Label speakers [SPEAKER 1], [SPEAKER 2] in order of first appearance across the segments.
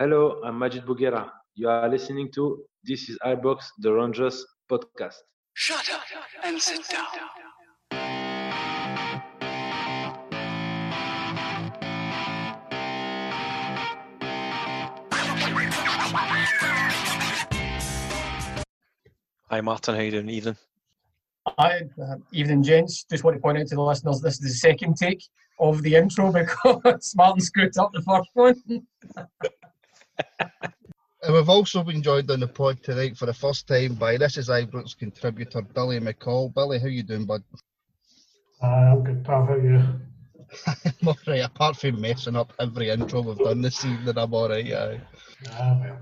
[SPEAKER 1] Hello, I'm Majid Bouguera. You are listening to This is Ibrox, the Rangers podcast.
[SPEAKER 2] Shut up and sit down.
[SPEAKER 3] Hi Martin, how you doing? Evening.
[SPEAKER 4] Hi, uh, evening, gents. Just want to point out to the listeners this is the second take of the intro because Martin screwed up the first one.
[SPEAKER 5] And we've also been joined on the pod tonight for the first time by This Is Ibrox contributor Billy McCall. Billy, how you doing, bud?
[SPEAKER 6] I'm good, pal. How are you?
[SPEAKER 5] I'm alright, apart from messing up every intro we've done this evening, I'm alright, aye.
[SPEAKER 6] Ah, well.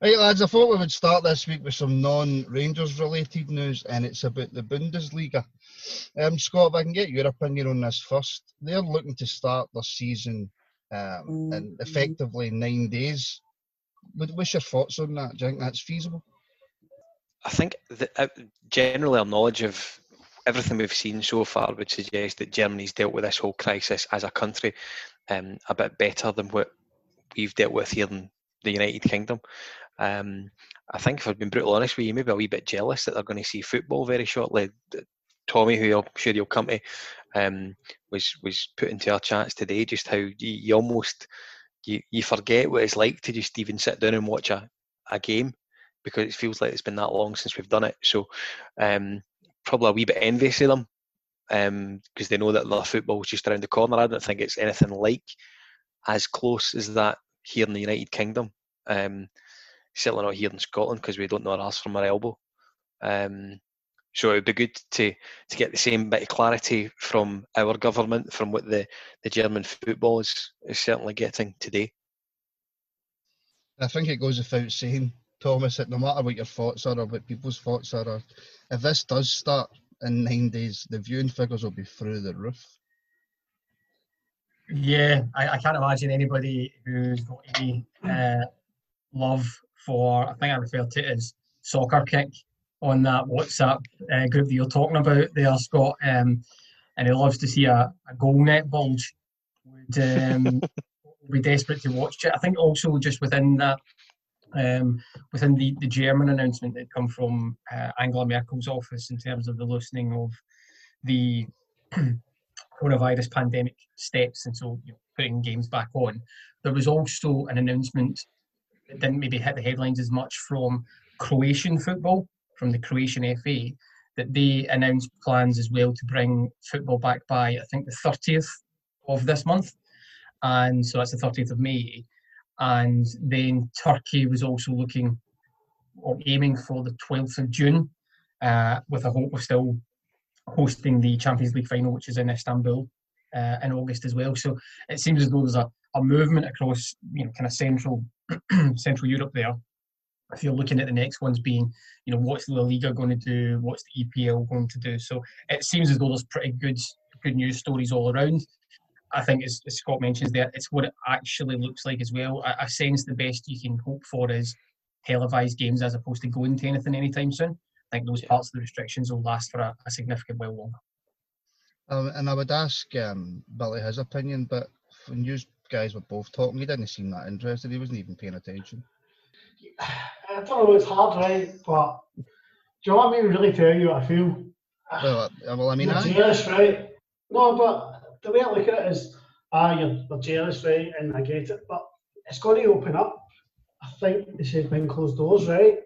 [SPEAKER 5] Right, lads, I thought we would start this week with some non Rangers related news, and it's about the Bundesliga. Um, Scott, if I can get your opinion on this first. They're looking to start their season um, in effectively nine days. What- What's your thoughts on that? Do you think that's feasible?
[SPEAKER 3] I think that uh, generally our knowledge of everything we've seen so far would suggest that Germany's dealt with this whole crisis as a country um, a bit better than what we've dealt with here in the United Kingdom. Um, I think, if I've been brutally honest with you, maybe a wee bit jealous that they're going to see football very shortly. Tommy, who I'm sure you'll come to, um, was was put into our chats today. Just how you, you almost you, you forget what it's like to just even sit down and watch a, a game because it feels like it's been that long since we've done it. So um, probably a wee bit envious of them because they know that the football is just around the corner. I don't think it's anything like as close as that here in the United Kingdom. Um, certainly not here in Scotland because we don't know our arse from our elbow. Um, so it would be good to to get the same bit of clarity from our government, from what the, the German football is, is certainly getting today.
[SPEAKER 5] I think it goes without saying, Thomas, that no matter what your thoughts are or what people's thoughts are, if this does start in nine days, the viewing figures will be through the roof.
[SPEAKER 4] Yeah, I, I can't imagine anybody who's got any uh, love for, I think I referred to it as soccer kick on that WhatsApp uh, group that you're talking about there, Scott. Um, and he loves to see a, a goal net bulge. Would um, be desperate to watch it. I think also just within that, um, within the, the German announcement that come from uh, Angela Merkel's office in terms of the loosening of the coronavirus pandemic steps and so you know, putting games back on. There was also an announcement that didn't maybe hit the headlines as much from Croatian football, from the Croatian FA, that they announced plans as well to bring football back by I think the 30th of this month. And so that's the 30th of May. And then Turkey was also looking or aiming for the 12th of June, uh, with a hope of still hosting the Champions League final, which is in Istanbul uh, in August as well. So it seems as though there's a, a movement across, you know, kind of central Central Europe there. If you're looking at the next ones being, you know, what's La Liga going to do, what's the EPL going to do? So it seems as though there's pretty good good news stories all around. I think, as, as Scott mentions there, it's what it actually looks like as well. I, I sense the best you can hope for is televised games as opposed to going to anything anytime soon. I think those parts of the restrictions will last for a, a significant while longer.
[SPEAKER 5] Um, and I would ask um, Billy his opinion, but when you guys were both talking, he didn't seem that interested. He wasn't even paying attention.
[SPEAKER 6] I don't know, it's hard, right? But do you know what I mean? Really tell you what I feel.
[SPEAKER 5] Well, well I mean,
[SPEAKER 6] you're
[SPEAKER 5] I,
[SPEAKER 6] jealous, right? No, but the way I look at it is, ah, you're, you're jealous, right? And I get it, but it's going to open up. I think they said behind closed doors, right?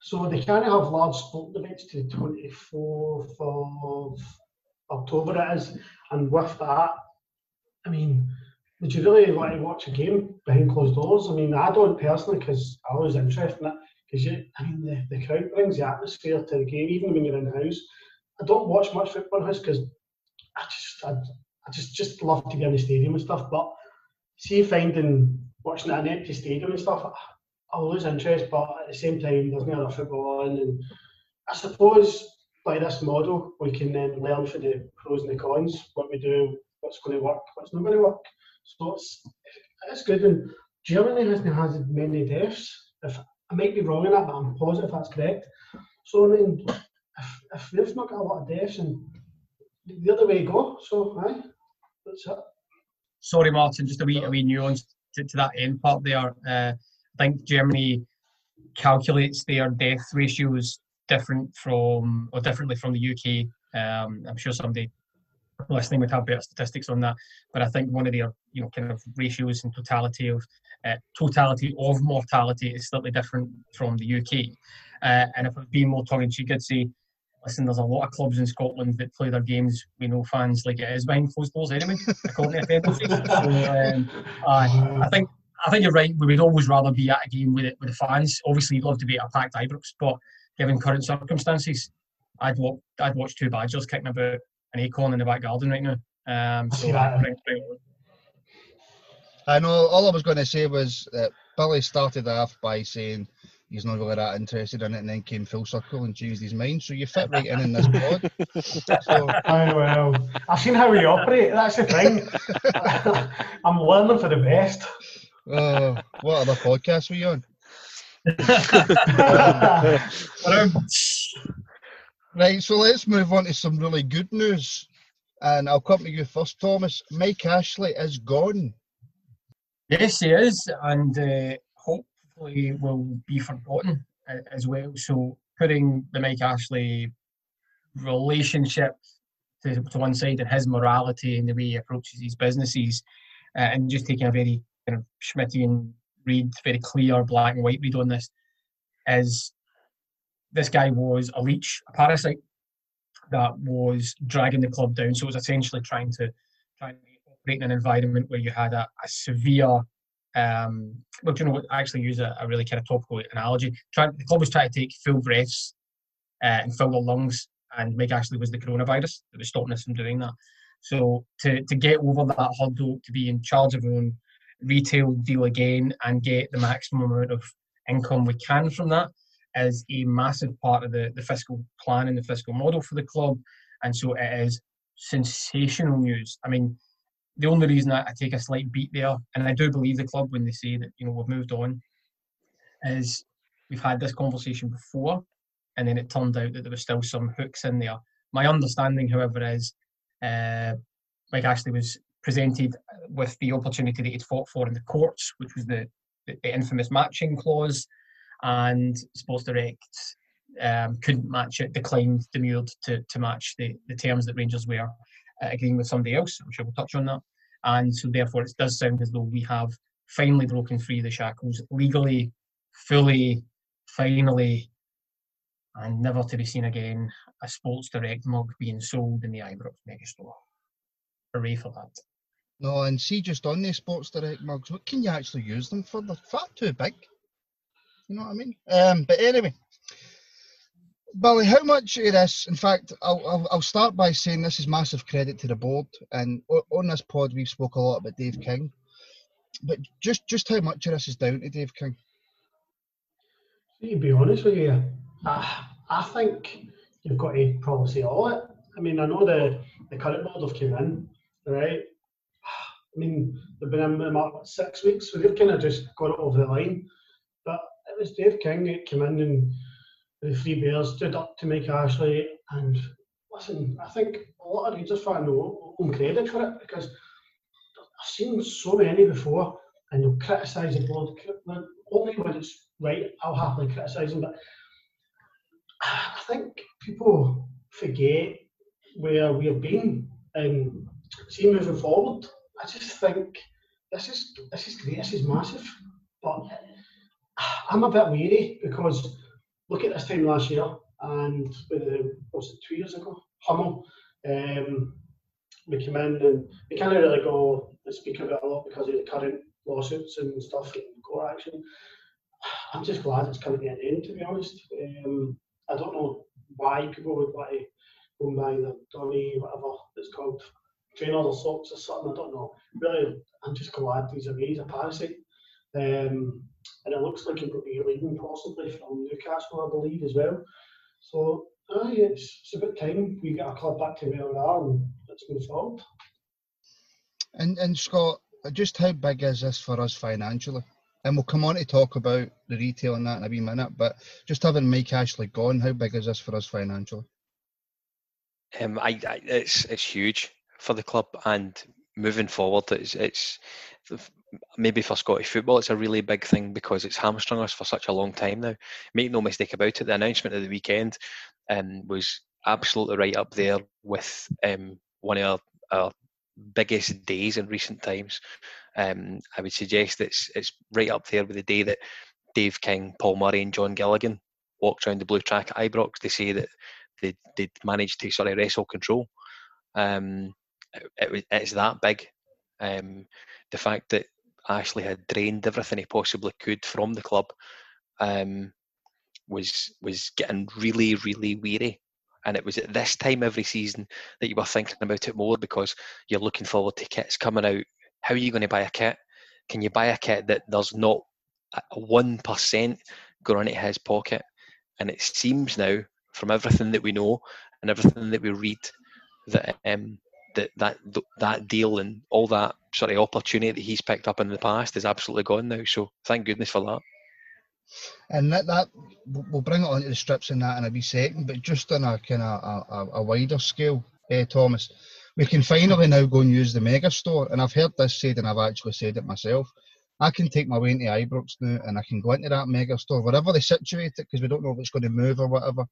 [SPEAKER 6] So they can't have large sport events to the 24th of October, it is. And with that, I mean, would you really want to watch a game behind closed doors? I mean, I don't personally because I was interested in it. Because you, I mean, the, the crowd brings the atmosphere to the game, even when you're in the house. I don't watch much football in house because I just, I, I just, just love to be in the stadium and stuff. But see, finding watching an empty stadium and stuff, I lose interest. But at the same time, there's no other football on, and I suppose by this model we can then learn from the pros and the cons, what we do, what's going to work, what's not going to work. So it's it's good. And Germany hasn't had many deaths. If I might be wrong in that, but I'm positive that's correct. So I mean, if, if they've not got a lot of deaths, and the other way you go. So aye, that's it.
[SPEAKER 4] Sorry, Martin, just a wee, a wee nuance. to, to that end part there, uh, I think Germany calculates their death ratios different from or differently from the UK. Um, I'm sure somebody listening would have better statistics on that, but I think one of their you know kind of ratios and totality of uh, totality of mortality is slightly different from the UK. Uh, and if I've been more tongue cheek, I'd say, listen, there's a lot of clubs in Scotland that play their games We know fans like it is behind closed doors anyway, according to. So um, I, I think I think you're right. We would always rather be at a game with it with the fans. Obviously, you'd love to be at a packed Ibrox, but given current circumstances, I'd watch I'd watch two Badgers kicking about an acorn in the back garden right now. Um, so
[SPEAKER 6] Yeah.
[SPEAKER 4] right, right,
[SPEAKER 5] I know all I was going to say was that Billy started off by saying he's not really that interested in it and then came full circle and changed his mind. So you fit right in in this pod. So,
[SPEAKER 6] Aye, well, I've seen how we operate. That's the thing. I'm learning for the best.
[SPEAKER 5] uh, what other podcast were you on?
[SPEAKER 4] Um,
[SPEAKER 5] Right, so let's move on to some really good news. And I'll come to you first, Thomas. Mike Ashley is gone.
[SPEAKER 4] Yes, he is, and uh, hopefully will be forgotten as well. So putting the Mike Ashley relationship to, to one side and his morality and the way he approaches his businesses, uh, and just taking a very kind of Schmittian read, very clear black and white read on this, is this guy was a leech, a parasite that was dragging the club down. So it was essentially trying to trying to operate in an environment where you had a, a severe um well you know I actually use a, a really kind of topical analogy. Trying the club was trying to take full breaths uh, and fill their lungs and Mike Ashley was the coronavirus that was stopping us from doing that. So to to get over that hurdle, to be in charge of our own retail deal again and get the maximum amount of income we can from that is a massive part of the, the fiscal plan and the fiscal model for the club. And so it is sensational news. I mean, the only reason I, I take a slight beat there, and I do believe the club when they say that, you know, we've moved on, is we've had this conversation before, and then it turned out that there was still some hooks in there. My understanding, however, is uh, Mike Ashley was presented with the opportunity that he'd fought for in the courts, which was the, the, the infamous matching clause, and Sports Direct um, couldn't match it, declined, demurred to, to match the, the terms that Rangers were uh, agreeing with somebody else. I'm sure we'll touch on that. And so, therefore, it does sound as though we have finally broken free the shackles legally, fully, finally, and never to be seen again. A Sports Direct mug being sold in the Ibrox megastore. Hooray for that.
[SPEAKER 5] No, and see, just on the Sports Direct mugs, what can you actually use them for? They're far too big. You know what I mean? Um, but anyway, Billy, how much of this? In fact, I'll, I'll, I'll start by saying this is massive credit to the board. And on this pod, we've spoke a lot about Dave King. But just just how much of this is down to Dave King?
[SPEAKER 6] To be honest with you, I, I think you've got to probably say all it. I mean, I know the, the current board have come in, right? I mean, they've been in about six weeks, so they've kind of just got it over the line. Was Dave King that came in and the Three Bears stood up to Mike Ashley. And listen, I think a lot of Rangers fans owe him credit for it because I've seen so many before and they'll criticise the board only when it's right. I'll happily criticise them, but I think people forget where we've been and see moving er forward. I just think this is this is great. This is massive, but I'm a bit weary because look at this time last year and the was it two years ago Hummel. Um, we came in and we can't really go and speak about it a lot because of the current lawsuits and stuff and court action. I'm just glad it's coming to an end, to be honest. Um, I don't know why people would want to go and buy the Donnay, whatever it's called, trainers or socks or something. I don't know. Really, I'm just glad these are He's a parasite. Um, and it looks like he could be leaving possibly from Newcastle, I believe, as well. So, aye, it's, it's about time we get our club back to where we are and let's move forward.
[SPEAKER 5] And and Scott, just how big is this for us financially? And we'll come on to talk about the retail and that in a wee minute. But just having Mike Ashley gone, how big is this for us financially?
[SPEAKER 3] Um, I, I it's it's huge for the club, and moving forward, it's it's maybe for Scottish football, it's a really big thing because it's hamstrung us for such a long time now. Make no mistake about it, the announcement of the weekend um, was absolutely right up there with um, one of our, our, biggest days in recent times. Um, I would suggest it's it's right up there with the day that Dave King, Paul Murray, and John Gilligan walked around the blue track at Ibrox to say that they they managed to sort of wrestle control. Um, it, it, it's that big. Um, the fact that Ashley had drained everything he possibly could from the club um, was was getting really really weary. And it was at this time every season that you were thinking about it more because you're looking forward to kits coming out. How are you going to buy a kit? Can you buy a kit that there's not one percent going into his pocket? And it seems now, from everything that we know and everything that we read, that um, that that that deal and all that sort of opportunity that he's picked up in the past is absolutely gone now. So thank goodness for that.
[SPEAKER 5] And that, that we'll bring it onto the strips in that in a wee second, but just on a kind of a, a, wider scale, eh, Thomas, we can finally now go and use the mega store. And I've heard this said, and I've actually said it myself. I can take my way into Ibrox now, and I can go into that mega store wherever they situate it, because we don't know if it's going to move or whatever.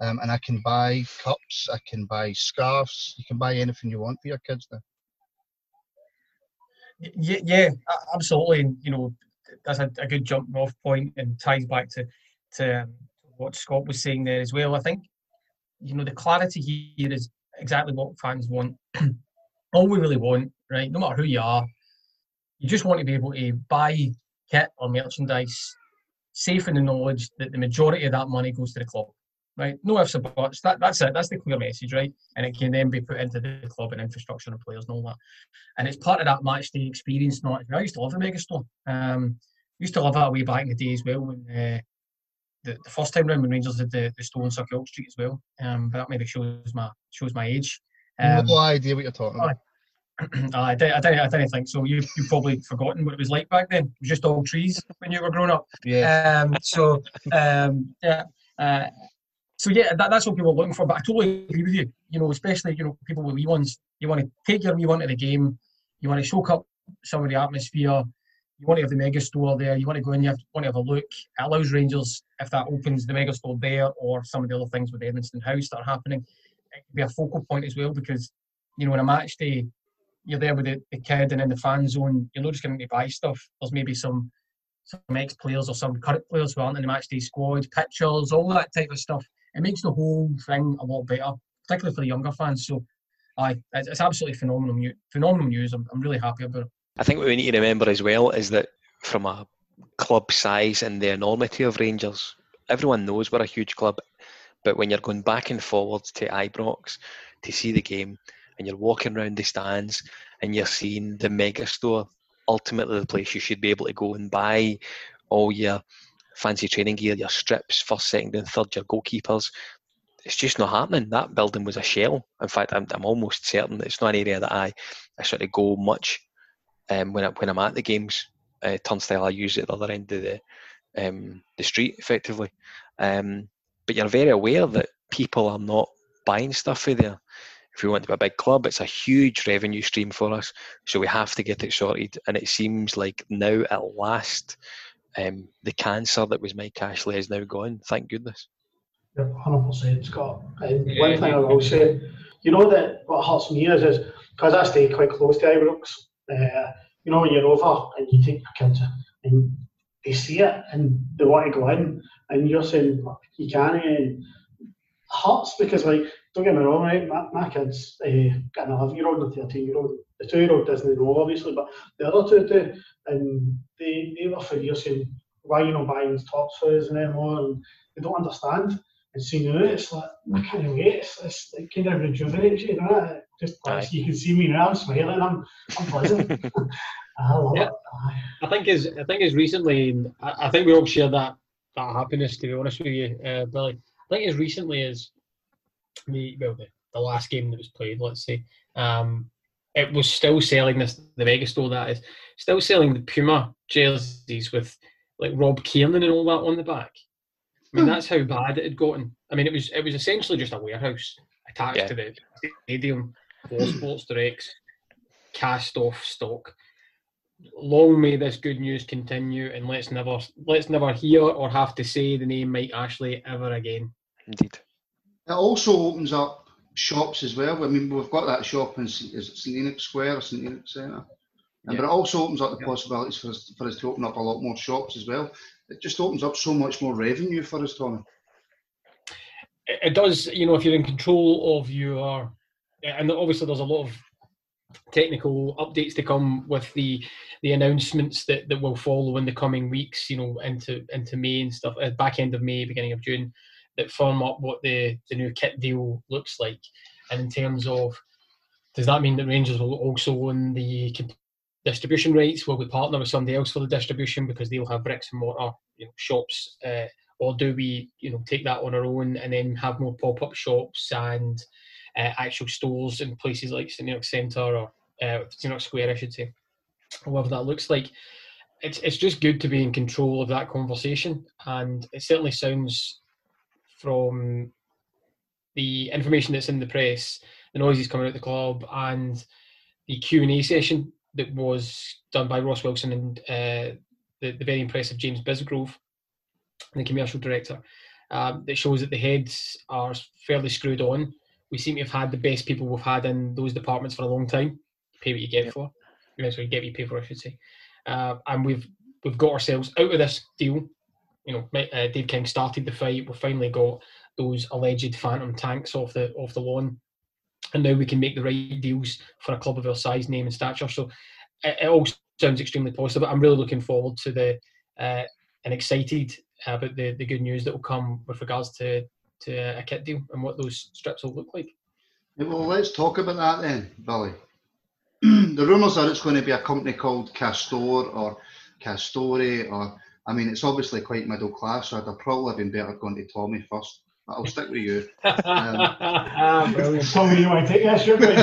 [SPEAKER 5] Um, and I can buy cups, I can buy scarves, you can buy anything you want for your kids now.
[SPEAKER 4] Yeah, yeah, absolutely. You know, that's a, a good jumping off point and ties back to to um, what Scott was saying there as well. I think you know the clarity here is exactly what fans want. All we really want, right? No matter who you are, you just want to be able to buy kit or merchandise, safe in the knowledge that the majority of that money goes to the club right? No ifs or buts. That, that's it. That's the clear message, right? And it can then be put into the club and infrastructure and players and all that. And it's part of that match day experience. Not I used to love the Megastore. Um, used to love that way back in the day as well when uh, the, the first time round when Rangers did the, the Stone Circle Street as well. Um, but that maybe shows my shows my age.
[SPEAKER 5] Um, no idea what you're talking about.
[SPEAKER 4] I, don't, I, don't, I don't think so. You, you've probably forgotten what it was like back then. It was just all trees when you were growing up.
[SPEAKER 5] Yeah.
[SPEAKER 4] Um, so, um, yeah. Uh, so yeah, that, that's what people are looking for. But I totally agree with you. You know, especially you know people with wee ones. You want to take your wee one to the game. You want to soak up some of the atmosphere. You want to have the mega store there. You want to go in. You have, want to have a look. It allows Rangers if that opens the mega store there, or some of the other things with Edmiston House that are happening. It can be a focal point as well because you know in a match day you're there with the, the kid and in the fan zone. You're not just going to buy stuff. There's maybe some some ex players or some current players who aren't in the match day squad, pictures, all that type of stuff it makes the whole thing a lot better, particularly for the younger fans. So, it's, it's absolutely phenomenal, phenomenal news. I'm, I'm really happy about it.
[SPEAKER 3] I think what we need to remember as well is that from a club size and the enormity of Rangers, everyone knows we're a huge club. But when you're going back and forwards to Ibrox to see the game, and you're walking around the stands and you're seeing the mega store, ultimately the place you should be able to go and buy all your fancy training gear, your strips, first, second, and third, your goalkeepers. It's just not happening. That building was a shell. In fact, I'm, I'm almost certain that it's not an area that I, I sort of go much um, when, I, when I'm at the games. Uh, turnstile I use it at the other end of the um, the street, effectively. Um, but you're very aware that people are not buying stuff for there. If we want to be a big club, it's a huge revenue stream for us, so we have to get it sorted. And it seems like now, at last, um, the cancer that was Mike Ashley is now gone. Thank goodness.
[SPEAKER 6] Yeah, hundred percent, Scott. And yeah. one thing I will say, you know that what hurts me is, is because I stay quite close to Ibrox. Uh, you know when you're over and you take your kids and they see it and they want to go in, and you're saying you can't. And hurts because like don't get me wrong, right? My, my kids uh, got an 11 year old and a 13 year old. The two year old doesn't know, obviously, but the other two do. And they, they were for years saying, why are you not buying tops for us anymore? And they don't understand. And seeing you, it's like, I can't wait. It's, it's it kind of rejuvenates you, you know? Just you can see me now, I'm smiling, I'm, I'm pleasant. I love yeah. it.
[SPEAKER 7] I think as I think as recently, I, I think we all share that that happiness. To be honest with you, uh, Billy, I think as recently as the well the, the last game that was played, let's say, um, it was still selling this the mega store that is still selling the Puma jerseys with like Rob Kiernan and all that on the back. I mean, hmm. that's how bad it had gotten. I mean, it was it was essentially just a warehouse attached yeah. to the stadium, for Sports Direct's cast off stock.
[SPEAKER 4] long may this good news continue, and let's never let's never hear or have to say the name Mike Ashley ever again.
[SPEAKER 3] Indeed.
[SPEAKER 5] It also opens up shops as well. I mean, we've got that shop in St- is it St Enoch Square or St Enoch Centre. And But it also opens up the
[SPEAKER 4] Yeah.
[SPEAKER 5] possibilities for us, for us to open up a lot more shops as well. It just opens up so much more revenue for us, Tommy.
[SPEAKER 4] it, it does, you know, if you're in control of your, and obviously there's a lot of technical updates to come with the the announcements that, that will follow in the coming weeks, you know, into into May and stuff, uh, back end of May, beginning of June, that firm up what the the new kit deal looks like, and in terms of, does that mean that Rangers will also own the distribution rights? Will we partner with somebody else for the distribution because they'll have bricks and mortar, you know, shops? Uh, or do we you know take that on our own and then have more pop-up shops and uh, actual stores in places like St Enoch Centre or uh, St Enoch Square I should say whatever that looks like it's, it's just good to be in control of that conversation and it certainly sounds from the information that's in the press the noises coming out of the club and the Q&A session that was done by Ross Wilson and uh, the, the very impressive James Bisgrove the commercial director. Um, that shows that the heads are fairly screwed on. We seem to have had the best people we've had in those departments for a long time. Pay what you get for. You get what you pay for, I should say. Uh, and we've we've got ourselves out of this deal. You know, uh, Dave King started the fight. We've finally got those alleged phantom tanks off the off the lawn, and now we can make the right deals for a club of our size, name, and stature. So it, it all sounds extremely positive. I'm really looking forward to the uh, and excited about the, the good news that will come with regards to, to a kit deal and what those strips will look like.
[SPEAKER 5] Well, let's talk about that then, Billy. the rumours are it's going to be a company called Castor or Castore, or I mean, it's obviously quite middle class, so I'd have probably been better going to Tommy first. But I'll stick with you.
[SPEAKER 4] Brilliant.
[SPEAKER 6] Tommy, you want to take this? You've got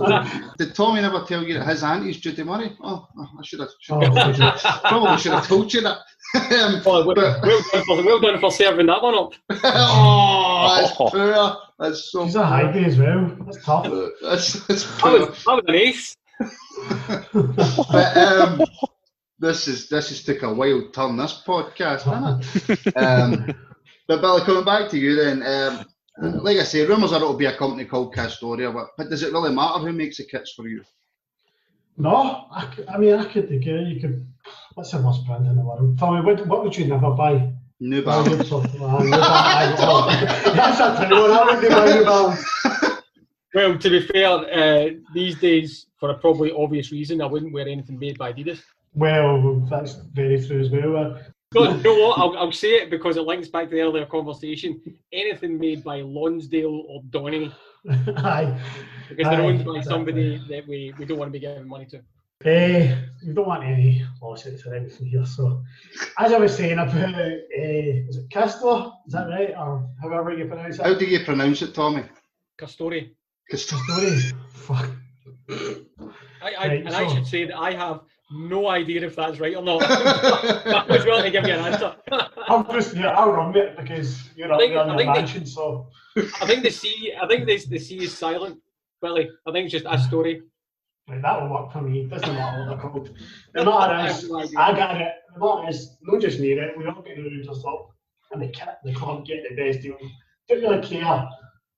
[SPEAKER 6] oh,
[SPEAKER 5] Did Tommy never tell you that his auntie's Judy Murray? Oh, oh, I should have.
[SPEAKER 6] Oh, would you?
[SPEAKER 5] probably should have told you that. Um,
[SPEAKER 4] Well, well, well, done for, well done for serving that one up.
[SPEAKER 5] oh, that's poor. That's so.
[SPEAKER 6] He's a high day as well. That's tough.
[SPEAKER 5] poor. That's, that's
[SPEAKER 4] That
[SPEAKER 5] poor.
[SPEAKER 4] was, that was an ace.
[SPEAKER 5] but um, this is this has took a wild turn. This podcast, hasn't it? Um, but Billy, coming back to you then. Um, like I say, rumours are it'll be a company called Castoria, but, but does it really matter who makes the kits for you?
[SPEAKER 6] No, I mean, I could think uh, you could. What's the worst brand in the world? Tommy, what, what would you never buy?
[SPEAKER 5] New Balance.
[SPEAKER 6] you'd sort of- oh, New Balance. That's a true one. I wouldn't buy New Balance.
[SPEAKER 4] Well, to be fair, uh, these days, for a probably obvious reason, I wouldn't wear anything made by Adidas.
[SPEAKER 6] Well, that's very true as well. Uh,
[SPEAKER 4] No, you know what? I'll, I'll say it because it links back to the earlier conversation. Anything made by Lonsdale or Donnay,
[SPEAKER 6] aye.
[SPEAKER 4] because they're
[SPEAKER 6] Aye,
[SPEAKER 4] owned by
[SPEAKER 6] exactly.
[SPEAKER 4] somebody that we, we don't want to be giving money to.
[SPEAKER 6] Eh, we don't want any lawsuits or anything here. So, as I was saying about, uh, is it Castler? Is that right? Or however you pronounce it?
[SPEAKER 5] How do you pronounce it, Tommy?
[SPEAKER 4] Castori.
[SPEAKER 5] Castor-
[SPEAKER 6] Fuck.
[SPEAKER 4] I, I,
[SPEAKER 6] Right,
[SPEAKER 4] and I should say that I have no idea if that's right or not. I was willing to give you an answer.
[SPEAKER 6] I'll just, yeah, I'll run it because you're up
[SPEAKER 4] I think-
[SPEAKER 6] there in
[SPEAKER 4] I
[SPEAKER 6] the
[SPEAKER 4] think they-
[SPEAKER 6] mansion. So,
[SPEAKER 4] I think the C. I think this the sea is silent. Billy, I think it's just a story.
[SPEAKER 6] right, that will work for me. It doesn't matter what they're called. The matter
[SPEAKER 4] I
[SPEAKER 6] is. I got it. The matter is, not just near it. We all get the Rangers up, and the the club get the best deal. Don't really care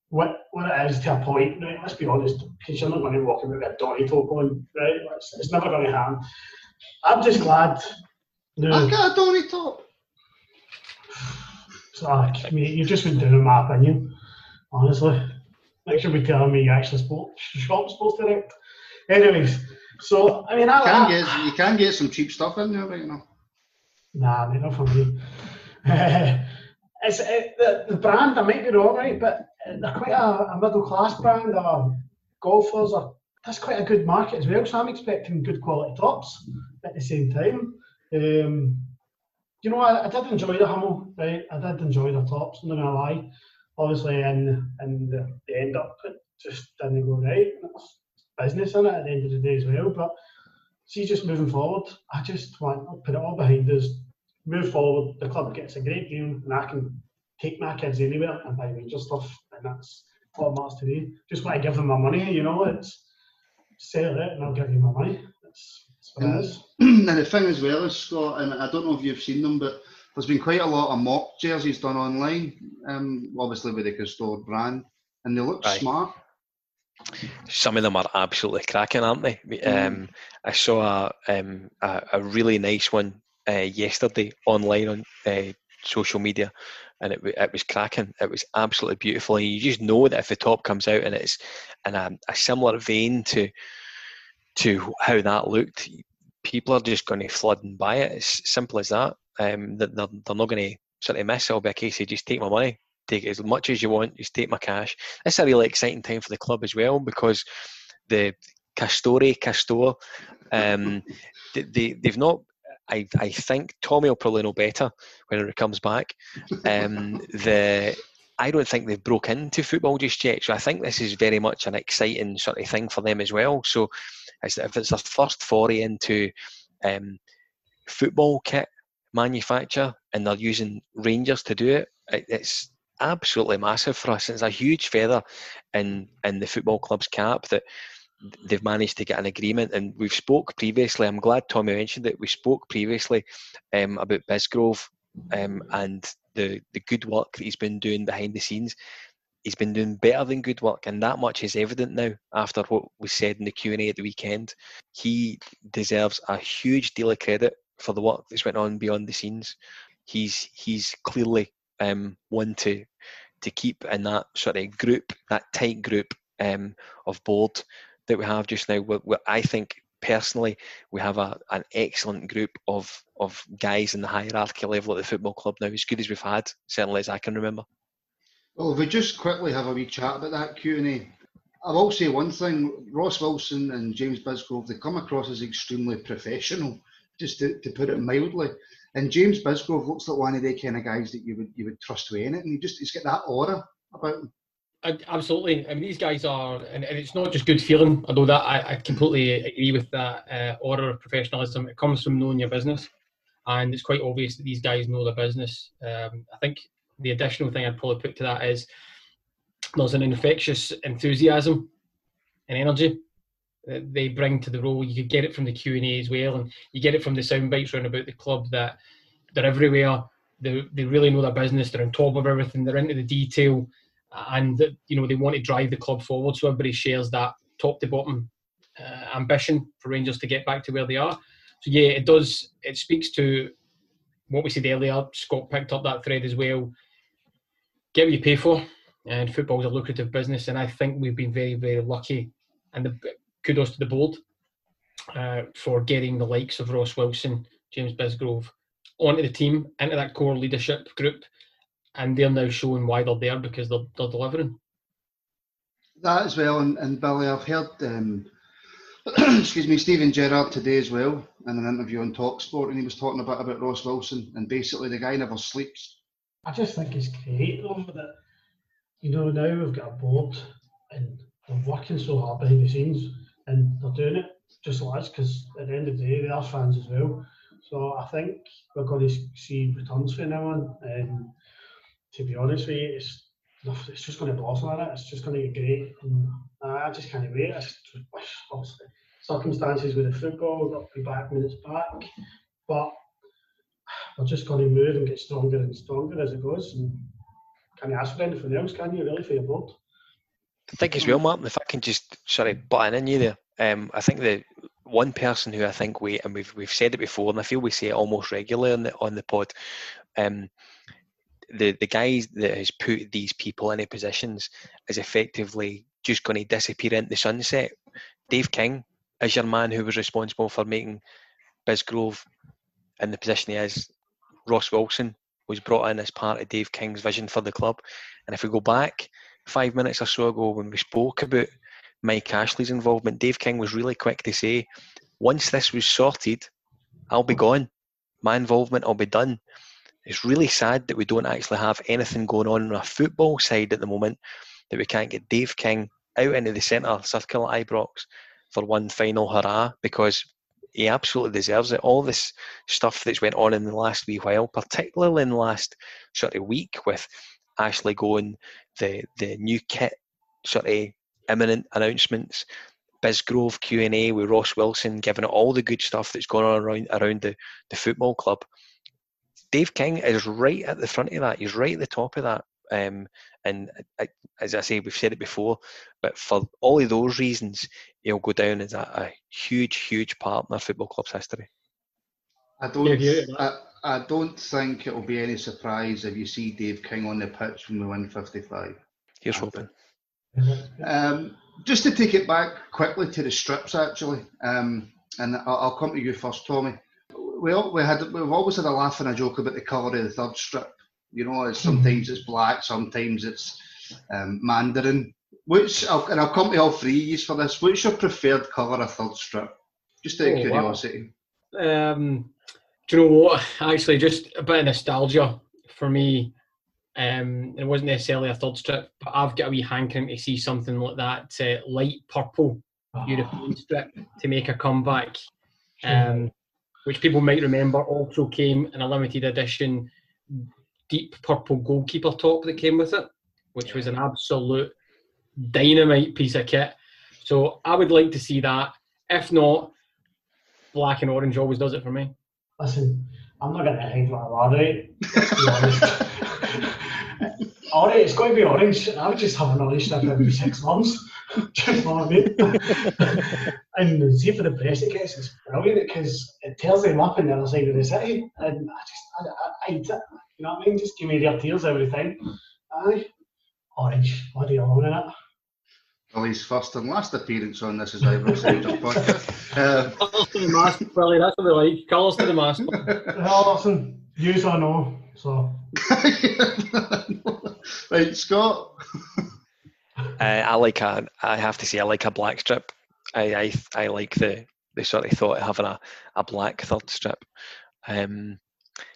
[SPEAKER 6] what what it is to a point, right? Let's be honest, because you're not going to walk about with a dotty top on, right? It's, it's never going to happen. I'm just glad. No,
[SPEAKER 5] I got a top.
[SPEAKER 6] so, like, mate, you've just been doing my opinion, honestly. Next you'll be telling me you actually spoke shop supposed to direct. Anyways, so I mean, I,
[SPEAKER 5] You can
[SPEAKER 6] I,
[SPEAKER 5] get you can get some cheap stuff in there, but you know.
[SPEAKER 6] Nah, mate, not for me. it's it, the, the brand. I might be wrong, right, but they're quite a, a middle class brand. Or golfers. That's quite a good market as well. So I'm expecting good quality tops at the same time. Um, you know, I, I did enjoy the Hummel, right? I did enjoy the tops. I'm not gonna lie. Obviously, in in the, the end up, it just didn't go right. It's business in it at the end of the day as well, but see, just moving forward, I just want to put it all behind us, move forward. The club gets a great deal, and I can take my kids anywhere and buy Rangers stuff, and that's what matters to me. Just want to give them my money, you know. It's sell it, and I'll give you my money. That's, that's It is.
[SPEAKER 5] and the thing as well is Scott, and I don't know if you've seen them, but there's been quite a lot of mock jerseys done online, um, obviously with the Castore brand, and they look
[SPEAKER 3] Right.
[SPEAKER 5] smart.
[SPEAKER 3] some of them are absolutely cracking, aren't they?
[SPEAKER 5] Mm.
[SPEAKER 3] Um, I saw a, um, a, a really nice one uh, yesterday online on uh, social media, and it, it was cracking. It was absolutely beautiful, and you just know that if the top comes out and it's in a, a similar vein to to how that looked, people are just going to flood and buy it. It's simple as that. Um, they're, they're not going to sort of miss. It'll be a case of just take my money, take it as much as you want, just take my cash. It's a really exciting time for the club as well because the Castore Castore, um, they, they they've not. I I think Tommy will probably know better when it comes back. Um, the I don't think they've broke into football just yet, so I think this is very much an exciting sort of thing for them as well. So, if it's their first foray into um, football kit manufacture and they're using Rangers to do it, it it's absolutely massive for us. It's a huge feather in in the football club's cap that they've managed to get an agreement. And we've spoke previously. I'm glad Tommy mentioned it. We spoke previously um, about Bisgrove um, and the the good work that he's been doing behind the scenes. He's been doing better than good work, and that much is evident now after what was said in the Q and A at the weekend. He deserves a huge deal of credit for the work that's went on beyond the scenes. He's he's clearly um, one to to keep in that sort of group, that tight group um, of board that we have just now. we we I think personally, we have a, an excellent group of of guys in the hierarchy level at the football club now, as good as we've had, certainly as I can remember.
[SPEAKER 5] Well, if we just quickly have a wee chat about that Q and A, I will say one thing: Ross Wilson and James Bisgrove they come across as extremely professional, just to, to put it mildly. And James Bisgrove looks like one of the kind of guys that you would you would trust with anything. He just he's got that aura about him.
[SPEAKER 4] Absolutely. I mean, these guys are, and, and it's not just good feeling. I know that I, I completely agree with that uh, order of professionalism. It comes from knowing your business, and it's quite obvious that these guys know their business. Um, I think the additional thing I'd probably put to that is there's an infectious enthusiasm and energy that they bring to the role. You could get it from the Q and A as well, and you get it from the sound bites around about the club that they're everywhere. They, they really know their business. They're on top of everything. They're into the detail and you know they want to drive the club forward. So everybody shares that top to bottom uh, ambition for Rangers to get back to where they are. So yeah, it does. It speaks to what we said earlier. Scott picked up that thread as well. Get what you pay for, and football's a lucrative business. And I think we've been very, very lucky. And the, kudos to the board uh, for getting the likes of Ross Wilson, James Bisgrove onto the team, into that core leadership group and they're now showing why they're there because they're, they're delivering.
[SPEAKER 5] That as well, and, and Billy, I've heard, um, excuse me, Steven Gerrard today as well in an interview on Talksport, and he was talking about about Ross Wilson, and basically the guy never sleeps.
[SPEAKER 6] I just think it's great though that you know now we've got a board and they're working so hard behind the scenes and they're doing it just like us because at the end of the day they are fans as well. So I think we're going to see returns from now on. And to be honest with you, it's it's just going to blossom on it. It's just going to get great. And I just can't wait. I just wish obviously circumstances with the football to be back when it's back, but we're just going to move and get stronger and stronger as it goes. And can you ask for anything else? Can you really for your board?
[SPEAKER 3] I think as well, Martin, if I can just sorry butt in you there. Um, I think the one person who I think we and we've we've said it before, and I feel we say it almost regularly on the on the pod. Um, the the guys that has put these people in positions is effectively just going to disappear into the sunset. Dave King is your man who was responsible for making Bisgrove in the position he is. Ross Wilson was brought in as part of Dave King's vision for the club. And if we go back five minutes or so ago when we spoke about Mike Ashley's involvement, Dave King was really quick to say, once this was sorted, I'll be gone. My involvement will be done. It's really sad that we don't actually have anything going on on a football side at the moment, that we can't get Dave King out into the centre circle at Ibrox for one final hurrah because he absolutely deserves it. All this stuff that's went on in the last wee while, particularly in the last sort of week with Ashley going, the the new kit sort of imminent announcements, Bisgrove Q and A with Ross Wilson, giving it all the good stuff that's going on around around the, the football club. Dave King is right at the front of that. He's right at the top of that. Um, and I, as I say, we've said it before, but for all of those reasons, he'll go down as a, a huge, huge part in our football club's history.
[SPEAKER 5] I don't.
[SPEAKER 4] Yeah, yeah.
[SPEAKER 5] I, I don't think it will be any surprise if you see Dave King on the pitch when we win 55.
[SPEAKER 3] Here's hoping.
[SPEAKER 5] Um, just to take it back quickly to the strips, actually, um, and I'll, I'll come to you first, Tommy. We all, we had we've always had a laugh and a joke about the colour of the third strip. You know, it's, sometimes it's black, sometimes it's um, mandarin. Which I'll, and I'll come to all three of yous for this. What's your preferred colour of third strip? Just out of
[SPEAKER 4] Oh, wow.
[SPEAKER 5] curiosity.
[SPEAKER 4] Um, do you know what? Actually, just a bit of nostalgia for me. Um, it wasn't necessarily a third strip, but I've got a wee hankering to see something like that uh, light purple European strip to make a comeback, um, which people might remember also came in a limited edition deep purple goalkeeper top that came with it, which was an absolute dynamite piece of kit. So I would like to see that. If not, black and orange always does it for me.
[SPEAKER 6] Listen, I'm not going to hide what I alright. Alright, it's going to be orange. I would just have an orange strip every six months. Do you know what I mean? and see for the press it gets, it's brilliant because it tells them up on the other side of the city. And I just, I, I, I it. You know what I mean? Just give me their tears every time. Aye. Orange, bloody alone in it.
[SPEAKER 5] Billy's first and last appearance on this is Ibrox Rangers podcast. Uh,
[SPEAKER 4] Colours to the mast, Billy, that's what we like. Colours to the mask.
[SPEAKER 6] Well, listen, use or no. So,
[SPEAKER 5] right, Scott.
[SPEAKER 3] Uh, I like a. I have to say, I like a black strip. I I, I like the the sort of thought of having a, a black third strip. Um,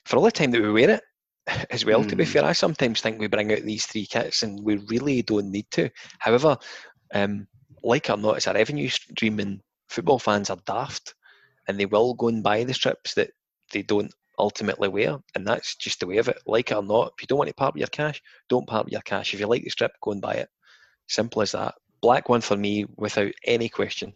[SPEAKER 3] for all the time that we wear it as well. To be
[SPEAKER 5] Hmm.
[SPEAKER 3] fair, I sometimes think we bring out these three kits and we really don't need to. However, um, like or not, it's a revenue stream, and football fans are daft, and they will go and buy the strips that they don't ultimately wear, and that's just the way of it. Like it or not, if you don't want to part with your cash, don't part with your cash. If you like the strip, go and buy it. Simple as that. Black one for me, without any question.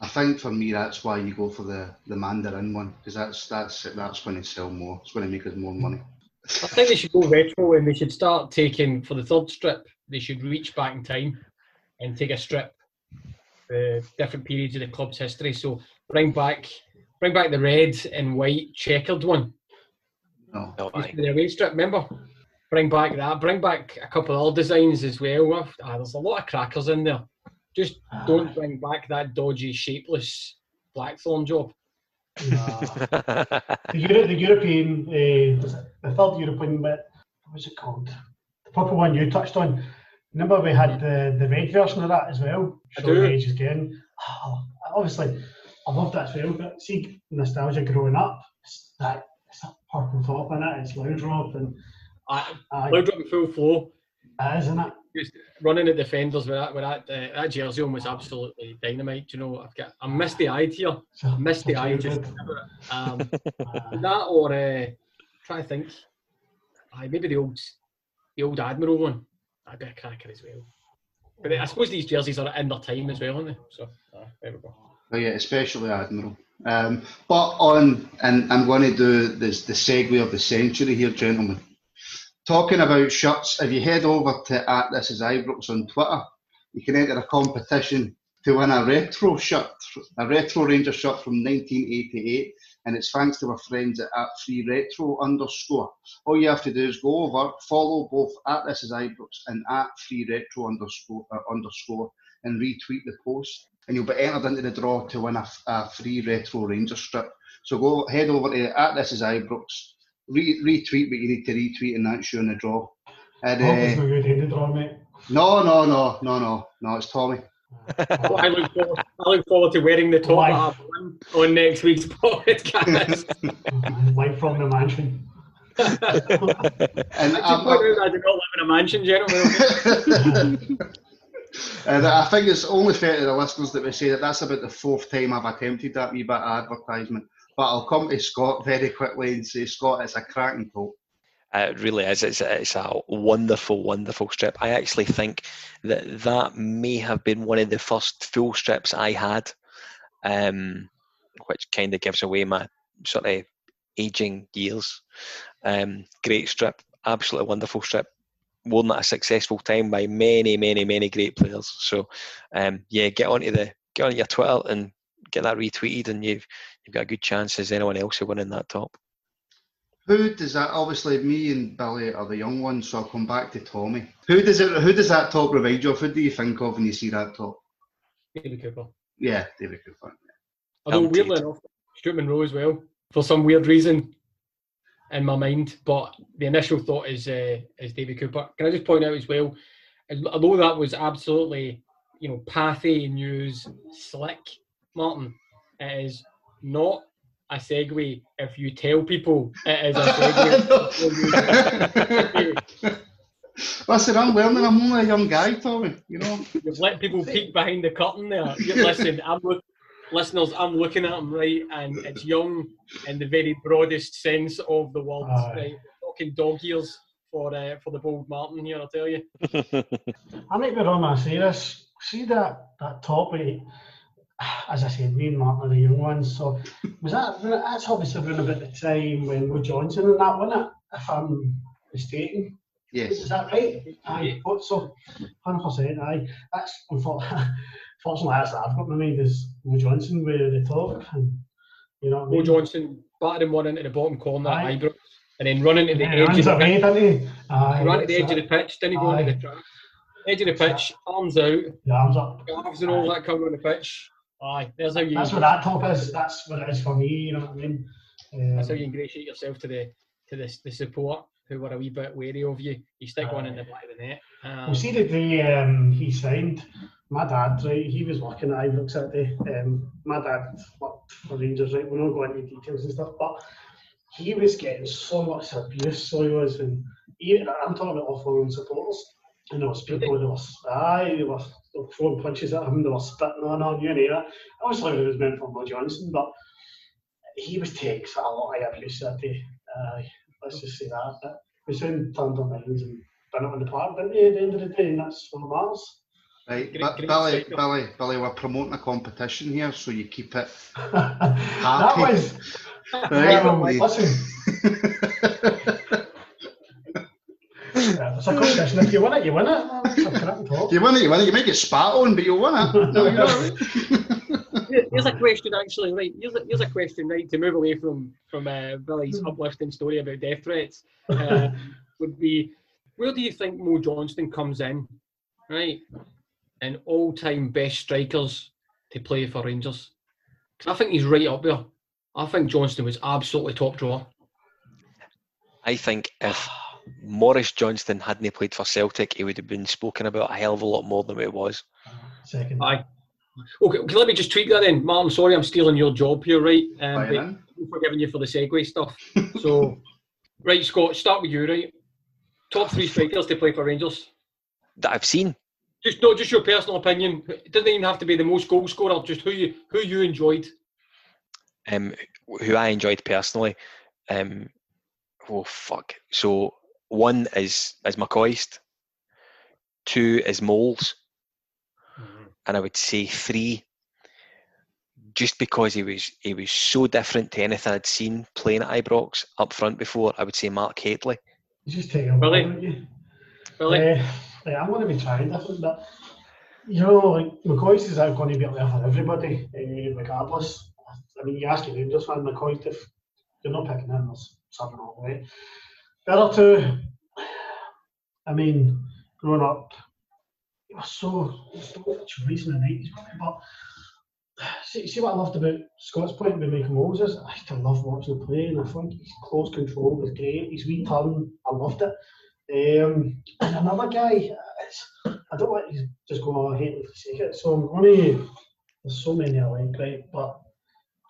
[SPEAKER 5] I think for me that's why you go for the, the Mandarin one because that's that's that's going to sell more. It's going to make us more money.
[SPEAKER 4] I think they should go retro and they should start taking for the third strip. They should reach back in time and take a strip, uh, different periods of the club's history. So bring back, bring back the red and white checkered one.
[SPEAKER 5] No.
[SPEAKER 3] No,
[SPEAKER 4] Used
[SPEAKER 3] aye.
[SPEAKER 4] the away strip. Remember? Bring back that. Bring back a couple of old designs as well. Ah, there's a lot of crackers in there. Just don't bring back that dodgy, shapeless Blackthorn job.
[SPEAKER 6] nah. the, Euro, the European, uh, the third European bit, what was it called? The purple one you touched on. Remember we had the, the red version of that as well?
[SPEAKER 4] I
[SPEAKER 6] Showing
[SPEAKER 4] do.
[SPEAKER 6] ages again. Oh, obviously, I love that as well, but see, nostalgia growing up, it's that, it's that purple top in it, it's Laudrup, and
[SPEAKER 4] I,
[SPEAKER 6] uh,
[SPEAKER 4] Laudrup in full flow.
[SPEAKER 6] that isn't it?
[SPEAKER 4] just running at defenders with that with that uh, that jersey on was absolutely dynamite. You know, I've got I missed the eye here.
[SPEAKER 6] So,
[SPEAKER 4] I'm misty
[SPEAKER 6] so
[SPEAKER 4] eyed just
[SPEAKER 6] good.
[SPEAKER 4] thinking about it. Um,
[SPEAKER 6] Uh,
[SPEAKER 4] that or uh, try to think. Aye, maybe the old the old Admiral one. That'd be a cracker as well. But I suppose these jerseys are in their time as well, aren't they? So aye, there we go.
[SPEAKER 5] Oh yeah, especially Admiral. Um, but on, and I'm going to do this the segue of the century here, gentlemen. Talking about shirts, if you head over to at this is Ibrox on Twitter, you can enter a competition to win a retro shirt, a retro Ranger shirt from 1988, and it's thanks to our friends at, at free retro underscore. All you have to do is go over, follow both at this is Ibrox and at free retro underscore uh, underscore, and retweet the post and you'll be entered into the draw to win a, a free retro Ranger strip. So go head over to at this is Ibrox, re, retweet what you need to retweet, and that's you in the draw. And
[SPEAKER 6] I hope it's
[SPEAKER 5] uh,
[SPEAKER 6] no good draw, mate.
[SPEAKER 5] no, no, no, no, no, no, it's Tommy.
[SPEAKER 4] Well, I look forward, I look forward to wearing the top
[SPEAKER 6] Why?
[SPEAKER 4] that I've won on next week's podcast.
[SPEAKER 6] Live from the mansion.
[SPEAKER 5] And
[SPEAKER 4] I,
[SPEAKER 5] I'm-
[SPEAKER 4] just I do not live in a mansion, gentlemen.
[SPEAKER 5] And I think it's only fair to the listeners that we say that that's about the fourth time I've attempted that wee bit of advertisement. But I'll come to Scott very quickly and say, Scott, it's a cracking quote.
[SPEAKER 3] It really is. It's, it's a wonderful, wonderful strip. I actually think that that may have been one of the first full strips I had, um, which kind of gives away my sort of aging years. Um, great strip, absolutely wonderful strip. Won at a successful time by many, many, many great players. So, um, yeah, get onto the get on your Twitter and get that retweeted, and you've you've got a good chance as anyone else of winning that top.
[SPEAKER 5] Who does that? Obviously, me and Billy are the young ones, so I'll come back to Tommy. Who does it? Who does that top remind you of? Who do you think of when you see that top?
[SPEAKER 4] David Cooper.
[SPEAKER 5] Yeah, David Cooper.
[SPEAKER 4] Although
[SPEAKER 3] Elm
[SPEAKER 4] weirdly
[SPEAKER 3] Tate.
[SPEAKER 4] enough, Stuart Munro as well, for some weird reason in my mind. But the initial thought is uh, is David Cooper. Can I just point out as well, although that was absolutely, you know, pathy news, slick, Martin, it is not a segue if you tell people it is a segue.
[SPEAKER 5] Listen, I'm learning. I'm only a young guy, Tommy. You know.
[SPEAKER 4] You've let people peek behind the curtain there. You, listen, I'm look, listeners, I'm looking at them right, and it's young in the very broadest sense of the word.
[SPEAKER 6] Aye.
[SPEAKER 4] Right, We're talking dog ears for uh, for the bold Martin here, I'll tell you.
[SPEAKER 6] I might be wrong when I say this. See that that top eight, as I said, me and Martin are the young ones. So was that that's obviously around about the time when Will Johnston and that, wasn't it? If I'm mistaken.
[SPEAKER 5] Yes.
[SPEAKER 6] Is that right? Aye, thought so. Hundred percent. Aye. That's unfortunately, fortunately that's what I've got in my mind is Will Johnston with the top, and you know what I
[SPEAKER 4] Mo
[SPEAKER 6] mean.
[SPEAKER 4] Johnston battered him one into the bottom corner,
[SPEAKER 6] Aye.
[SPEAKER 4] eyebrow, and then running to the
[SPEAKER 6] Yeah,
[SPEAKER 4] edge of the
[SPEAKER 6] away,
[SPEAKER 4] pitch.
[SPEAKER 6] didn't he? Aye,
[SPEAKER 4] He ran to the edge
[SPEAKER 6] that's
[SPEAKER 4] of the pitch, didn't he go into the track? Edge of the pitch, arms out,
[SPEAKER 6] The arms up.
[SPEAKER 4] gloves and all that coming on the pitch. Aye, there's how you.
[SPEAKER 6] That's what that top is. That's what it is for me. You know what I mean? Um,
[SPEAKER 4] That's how you ingratiate yourself to the to the, the support who were a wee bit wary of you. You stick one in the back of the net. Um,
[SPEAKER 6] Well, see the day um, he signed, my dad, right, he was working at Ibrox that day. Um, my dad worked for Rangers, right, we're not going into details and stuff, but he was getting so much abuse, so he was, and he, I'm talking about off-loan supporters, and there was people, there was, aye, they were, they were throwing punches at him, they were spitting on him, you know, obviously it was meant for Mo Johnston, but he was taking a lot of abuse that day. Aye, let's just say that. But we soon turned our minds and done it on the park, didn't we, at the end of the day, and that's what matters.
[SPEAKER 5] Right,
[SPEAKER 4] Great-
[SPEAKER 5] but
[SPEAKER 4] great
[SPEAKER 5] Billy,
[SPEAKER 4] striker.
[SPEAKER 5] Billy, Billy, we're promoting a competition here, so you keep it happy.
[SPEAKER 6] that was,
[SPEAKER 5] right.
[SPEAKER 6] um,
[SPEAKER 5] we-
[SPEAKER 6] listen, yeah, it's a competition. If you win it, you win it. It's a crap talk.
[SPEAKER 5] you win it, you win it. You might get spat on, but you'll win it. No, you know what I mean?
[SPEAKER 4] Here's a question, actually. Right, here's a, here's a question. Right, to move away from from uh, Billy's uplifting story about death threats, uh, would be where do you think Mo Johnston comes in, right? And all-time best strikers to play for Rangers. 'Cause I think he's right up there. I think Johnston was absolutely top drawer.
[SPEAKER 3] I think if Maurice Johnston hadn't played for Celtic, he would have been spoken about a hell of a lot more than it was.
[SPEAKER 6] Second.
[SPEAKER 4] Aye. Okay, okay, let me just tweak that then. Martin, sorry I'm stealing your job here, right? Um, but. I'm forgiving you for the segue stuff. So, right, Scott, start with you, right? Top three strikers to play for Rangers.
[SPEAKER 3] That I've seen.
[SPEAKER 4] Just not just your personal opinion. It doesn't even have to be the most goal scorer. Just who you who you enjoyed.
[SPEAKER 3] um, who I enjoyed personally. Um, oh fuck! So one is is McCoist, two is Mols, and I would say three. Just because he was he was so different to anything I'd seen playing at Ibrox up front before, I would say Mark Hateley.
[SPEAKER 6] You just take a
[SPEAKER 4] Billy?
[SPEAKER 6] don't you?
[SPEAKER 4] Billy,
[SPEAKER 6] Uh, yeah, I'm going to be trying different, but you know, like McCoist's is going to be up there for everybody, uh, regardless. I mean, you ask a Rangers fan, McCoy, if you're not picking him, there's something wrong with it. The other two, I mean, growing up, it was so, so much reason in the 90s, but see, see what I loved about Scott's point about Michael Mols? I used to love watching him play, and I think his close control was great. His wee turn, I loved it. Um, and another guy, it's, I don't want to just go all hate for the sake of it, so I'm there's so many I like, right? But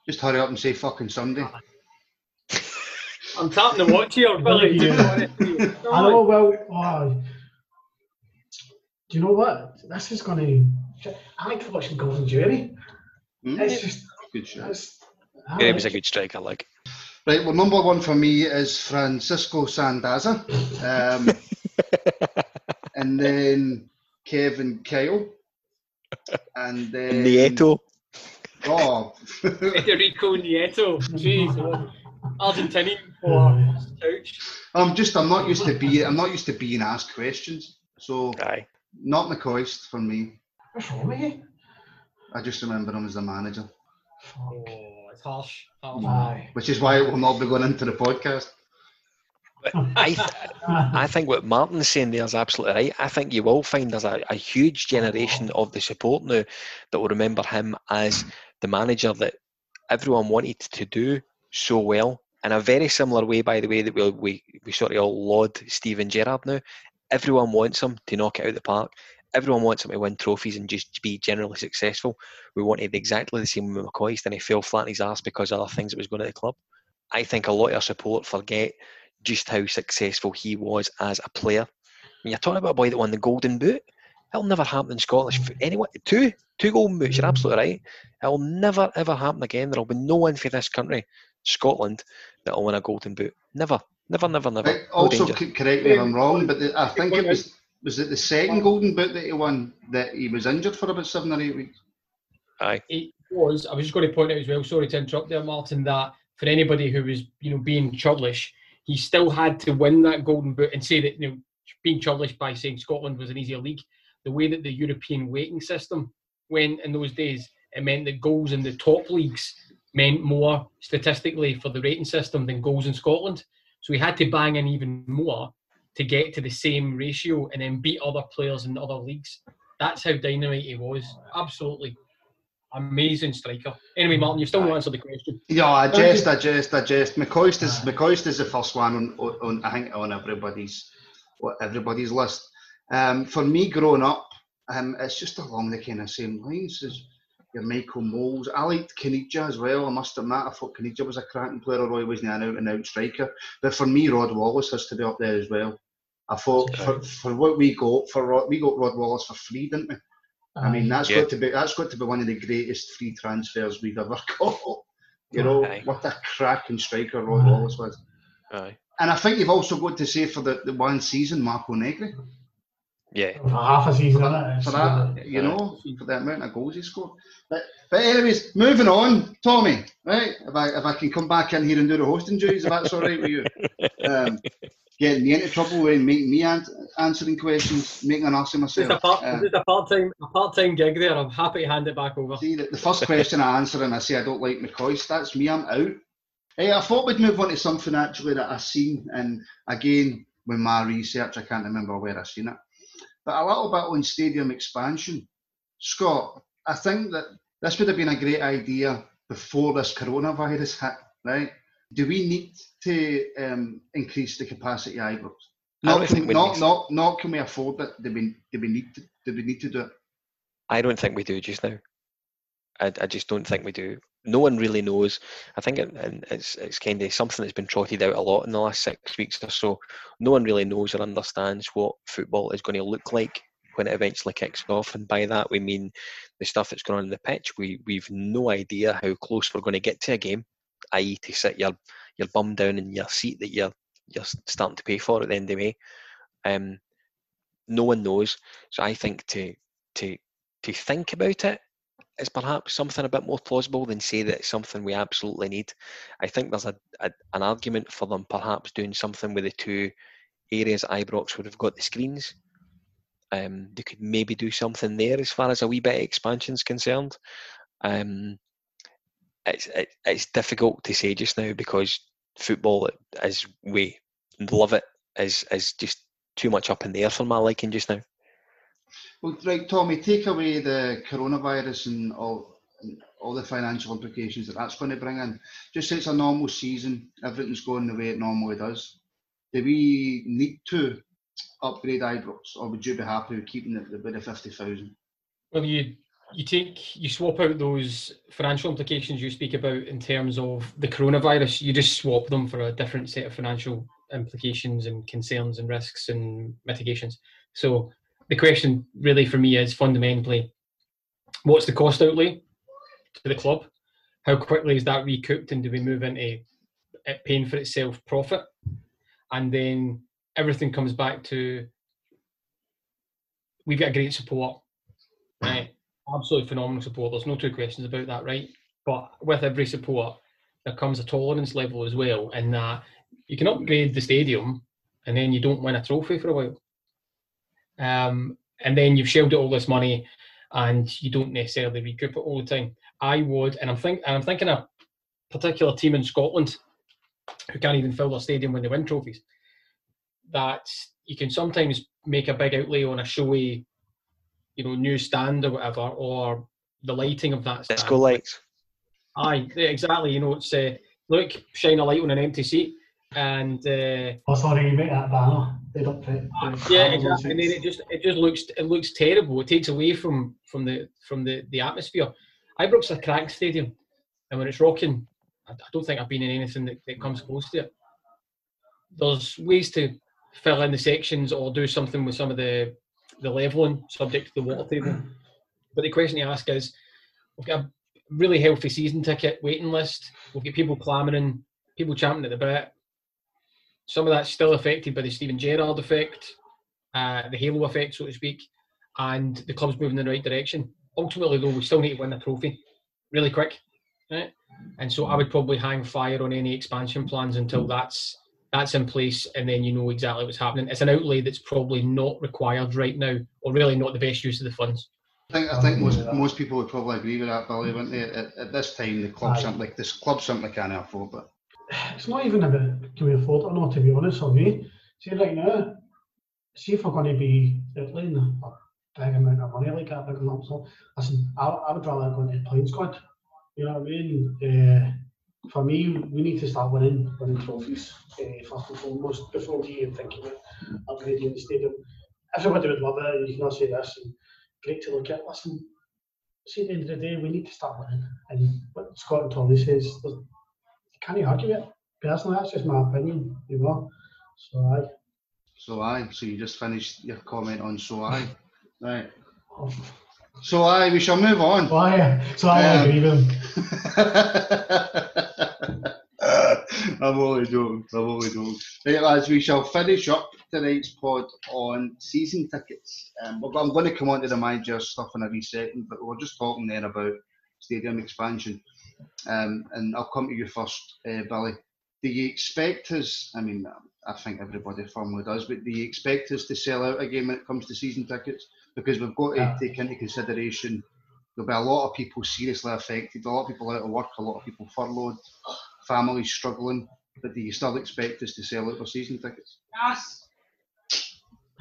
[SPEAKER 5] Just hurry up and say fucking Sunday.
[SPEAKER 4] I'm tapping the watch here, Billy.
[SPEAKER 6] Yeah. I know, well, oh, do you know what? This is going to, I like watching watch him Golden Jury.
[SPEAKER 5] Hmm?
[SPEAKER 6] It's just,
[SPEAKER 5] Good shot.
[SPEAKER 6] it's,
[SPEAKER 3] Yeah, he was a
[SPEAKER 6] like-
[SPEAKER 3] good striker. Like
[SPEAKER 5] Right, well, number one for me is Francisco Sandaza. Um, and then Kevin Kyle. And then.
[SPEAKER 3] Nieto.
[SPEAKER 5] Oh,
[SPEAKER 4] Federico Nieto. Jeez. Argentinian for couch.
[SPEAKER 5] I'm just, I'm not used to being, I'm not used to being asked questions. So,
[SPEAKER 3] Aye.
[SPEAKER 5] not McCoist for me.
[SPEAKER 6] What's wrong with you?
[SPEAKER 5] I just remember him as the manager,
[SPEAKER 4] Oh, it's harsh. harsh.
[SPEAKER 6] Aye.
[SPEAKER 5] which is why it will not be going into the podcast.
[SPEAKER 3] I, th- I think what Martin's saying there is absolutely right. I think you will find there's a, a huge generation of the support now that will remember him as the manager that everyone wanted to do so well. In a very similar way, by the way, that we we, we sort of all laud Steven Gerrard now. Everyone wants him to knock it out of the park. Everyone wants him to win trophies and just be generally successful. We wanted exactly the same with McCoist, and he fell flat on his ass because of other things that was going at the club. I think a lot of our support forget just how successful he was as a player. When you're talking about a boy that won the Golden Boot, it'll never happen in Scottish. f- Anyone, two, two Golden Boots. You're absolutely right. It'll never ever happen again. There'll be no one for this country, Scotland, that'll win a Golden Boot. Never, never, never, never.
[SPEAKER 5] Right,
[SPEAKER 3] No
[SPEAKER 5] also,
[SPEAKER 3] danger.
[SPEAKER 5] correct me if I'm wrong, but the, I think it was was it the second Golden Boot that he won that he was injured for about seven or eight weeks.
[SPEAKER 3] Aye.
[SPEAKER 4] it was. I was just going to point out as well. Sorry to interrupt there, Martin. That for anybody who was, you know, being churlish, he still had to win that golden boot and say that, you know, being churlish by saying Scotland was an easier league. The way that the European weighting system went in those days, it meant that goals in the top leagues meant more statistically for the rating system than goals in Scotland. So he had to bang in even more to get to the same ratio and then beat other players in other leagues. That's how dynamite he was. Absolutely amazing striker. Anyway, Martin, you've still not answered the question.
[SPEAKER 5] Yeah, I
[SPEAKER 6] you.
[SPEAKER 5] I jest, I jest. McCoist is McCoist is the first one on, on, on I think on everybody's what everybody's list. Um, for me, growing up, um, it's just along the kind of same lines as your Michael Moles. I liked Caniggia as well. I must admit, I thought Caniggia was a cracking player, although he wasn't an out and out striker. But for me, Rod Wallace has to be up there as well. I thought for, for what we got for Rod, we got Rod Wallace for free, didn't we? I um, mean, that's
[SPEAKER 3] Yeah.
[SPEAKER 5] got to be that's got to be one of the greatest free transfers we've ever got. You know,
[SPEAKER 3] Aye.
[SPEAKER 5] what a cracking striker Rod mm. Wallace was.
[SPEAKER 3] Aye.
[SPEAKER 5] And I think you've also got to say for the, the one season, Marco Negri.
[SPEAKER 3] Yeah.
[SPEAKER 6] for half a season,
[SPEAKER 5] For that, for that you know, for the amount of goals he scored. But, but anyways, moving on, Tommy, right? If I if I can come back in here and do the hosting duties, if that's all right with you. Um, getting me into trouble and making me an- answering questions, making an ass of
[SPEAKER 4] Just a
[SPEAKER 5] myself.
[SPEAKER 4] part,
[SPEAKER 5] Uh,
[SPEAKER 4] just a part-time, a part-time gig there. I'm happy to hand it back over.
[SPEAKER 5] See, the, the first question I answer and I say I don't like McCoist, that's me, I'm out. Hey, I thought we'd move on to something actually that I seen, and again, with my research, I can't remember where I seen it. But a little bit on stadium expansion. Scott, I think that this would have been a great idea before this coronavirus hit, right? Do we need to um, increase the capacity of Ibrox? Not,
[SPEAKER 3] think
[SPEAKER 5] can,
[SPEAKER 3] we
[SPEAKER 5] not, not, not can we afford it? Do we, do we need to? Do we need to do it?
[SPEAKER 3] I don't think we do just now. I, I just don't think we do. No one really knows. I think it, it's it's kind of something that's been trotted out a lot in the last six weeks or so. No one really knows or understands what football is going to look like when it eventually kicks off, and by that we mean the stuff that's going on in the pitch. We we've no idea how close we're going to get to a game, i.e., to sit your your bum down in your seat that you're you're starting to pay for at the end of May. Um, no one knows. So I think to to to think about it is perhaps something a bit more plausible than say that it's something we absolutely need. I think there's a, a an argument for them perhaps doing something with the two areas Ibrox would have got the screens. Um, they could maybe do something there as far as a wee bit of expansion is concerned. Um, it's it, it's difficult to say just now because football, as we love it, is is just too much up in the air for my liking just now.
[SPEAKER 5] Well, right, Tommy, take away the coronavirus and all, and all the financial implications that that's going to bring in. Just it's a normal season, everything's going the way it normally does. Do we need to upgrade Ibrox, or would you be happy with keeping it with the fifty thousand?
[SPEAKER 4] Well, you you take you swap out those financial implications you speak about in terms of the coronavirus. You just swap them for a different set of financial implications and concerns and risks and mitigations. So the question really for me is fundamentally, what's the cost outlay to the club? How quickly is that recouped, and do we move into it paying for itself profit, and then everything comes back to we've got great support, right? Absolutely phenomenal support. There's no two questions about that, right? But with every support, there comes a tolerance level as well, in that you can upgrade the stadium and then you don't win a trophy for a while. Um, and then you've shelled out all this money and you don't necessarily recoup it all the time. I would, and I'm think, and I'm thinking a particular team in Scotland who can't even fill their stadium when they win trophies. That you can sometimes make a big outlay on a showy, you know, new stand or whatever, or the lighting of that stand.
[SPEAKER 3] Disco lights.
[SPEAKER 4] Aye, exactly. You know, it's uh, look, shine a light on an empty seat, and uh,
[SPEAKER 6] Oh, sorry, you make that banner. They don't put. the ah, yeah,
[SPEAKER 4] exactly. And then
[SPEAKER 6] seats.
[SPEAKER 4] it just it just looks it looks terrible. It takes away from from the from the the atmosphere. Ibrox is a cracked stadium, and when it's rocking, I, I don't think I've been in anything that, that comes close to it. There's ways to fill in the sections or do something with some of the the leveling subject to the water table. But the question you ask is, we've got a really healthy season ticket waiting list. We've got people clamouring, people champing at the bit. Some of that's still affected by the Steven Gerrard effect, uh, the halo effect, so to speak, and the club's moving in the right direction. Ultimately, though, we still need to win the trophy really quick, right? And so I would probably hang fire on any expansion plans until that's that's in place, and then you know exactly what's happening. It's an outlay that's probably not required right now, or really not the best use of the funds.
[SPEAKER 5] I think I think most most people would probably agree with that, Billy, wouldn't they? At, at this time, the club
[SPEAKER 6] Aye.
[SPEAKER 5] simply this club simply can't afford it.
[SPEAKER 6] It's not even about can we afford it or not, to be honest with me. See, right now, see if we're going to be outlaying a big amount of money like that, big lump sum. Listen, I, I would rather go into playing squad. You know what I mean? Uh, for me, we need to start winning, winning trophies uh, first and foremost before we even think about upgrading the stadium. Everybody would love it. You can all say this. And great to look at. Listen, see, at the end of the day, we need to start winning. And what Scott and Tolly says, there's you argue it. Personally, that's just my opinion, you know. So I,
[SPEAKER 5] So aye, so you just finished your comment on so aye, right? So aye, we shall move on.
[SPEAKER 6] so I, so I
[SPEAKER 5] Um,
[SPEAKER 6] agree with him.
[SPEAKER 5] I'm only joking. I'm only joking. Right, lads, we shall finish up tonight's pod on season tickets. Um, I'm going to come on to the manager stuff in a wee second, but we're just talking then about stadium expansion. Um, and I'll come to you first, uh, Billy. Do you expect us? I mean, I think everybody firmly does, but do you expect us to sell out again when it comes to season tickets? Because we've got to
[SPEAKER 6] Yeah.
[SPEAKER 5] take into consideration there'll be a lot of people seriously affected, a lot of people out of work, a lot of people furloughed, families struggling. But do you still expect us to sell out for season tickets? Yes.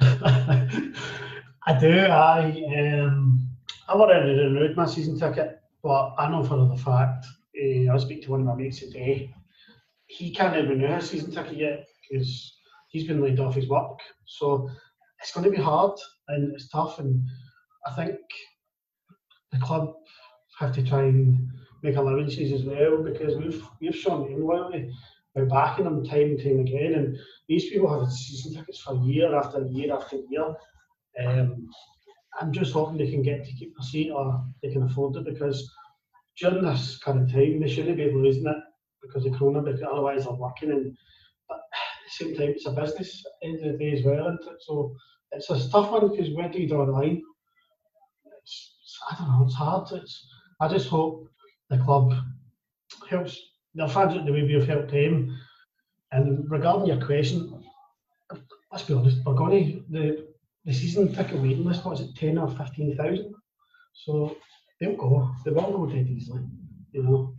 [SPEAKER 6] I do. I um, I'm already renewed my season ticket, but I know for the fact. Uh, I speak to one of my mates today. He can't even renew his season ticket yet because he's been laid off his work. So it's going to be hard and it's tough. And I think the club have to try and make allowances as well because we've we've shown them loyalty by backing them time and time again. And these people have had season tickets for year after year after year. Um, I'm just hoping they can get to keep their seat or they can afford it because during this current time they shouldn't be losing it because of Corona because otherwise they're working and but at the same time it's a business at the end of the day as well it? so it's a tough one because where do you draw the line it's, I don't know it's hard it's, I just hope the club helps their fans out the way we've helped them and regarding your question let's be honest to the the season ticket waiting list was it 10 or 15,000 so they'll go they won't go dead easily you know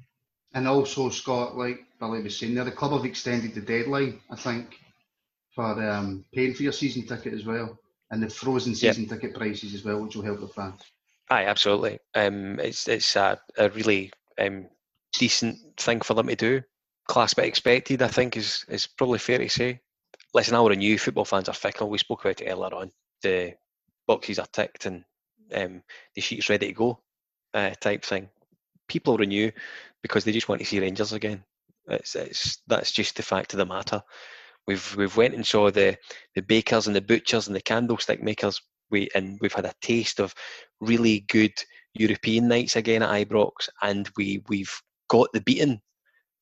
[SPEAKER 5] And also, Scott, like Billy was saying there, the club have extended the deadline, I think, for um, paying for your season ticket as well. And the frozen
[SPEAKER 3] Yeah.
[SPEAKER 5] season ticket prices as well, which will help the fans.
[SPEAKER 3] Aye, absolutely. Um, it's it's a, a really um, decent thing for them to do. Class but expected, I think, is is probably fair to say. Listen, I'll renew. Football fans are fickle. We spoke about it earlier on. The boxes are ticked and um, the sheet's ready to go, uh, type thing. People renew because they just want to see Rangers again. It's, it's that's just the fact of the matter. We've we've went and saw the the bakers and the butchers and the candlestick makers. We and we've had a taste of really good European nights again at Ibrox, and we we've got the beating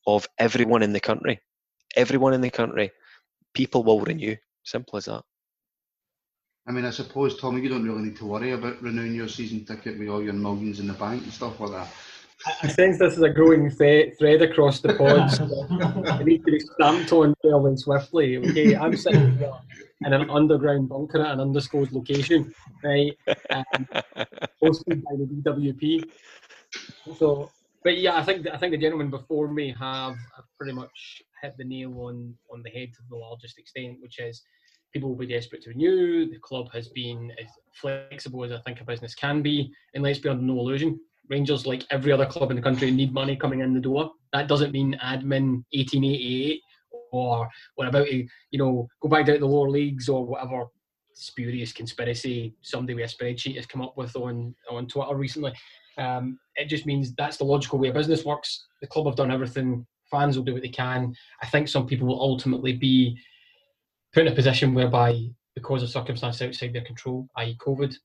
[SPEAKER 3] of everyone in the country. everyone in the country, people will renew. Simple as that.
[SPEAKER 5] I mean, I suppose, Tommy, you don't really need to worry about renewing your season ticket with all your millions in the bank and stuff like that.
[SPEAKER 4] I sense this is a growing thread, thread across the pods. it needs to be stamped on fairly swiftly. Okay, I'm sitting here in an underground bunker at an undisclosed location, right? Um, hosted by the DWP. So, but yeah, I think I think the gentlemen before me have, have pretty much hit the nail on on the head to the largest extent, which is people will be desperate to renew. The club has been as flexible as I think a business can be, and let's be under no illusion. Rangers, like every other club in the country, need money coming in the door. That doesn't mean admin 1888 or we're about to, you know, go back down to the lower leagues or whatever spurious conspiracy somebody with a spreadsheet has come up with on on Twitter recently. Um, it just means that's the logical way business works. The club have done everything. Fans will do what they can. I think some people will ultimately be put in a position whereby, because of circumstances outside their control, i.e., COVID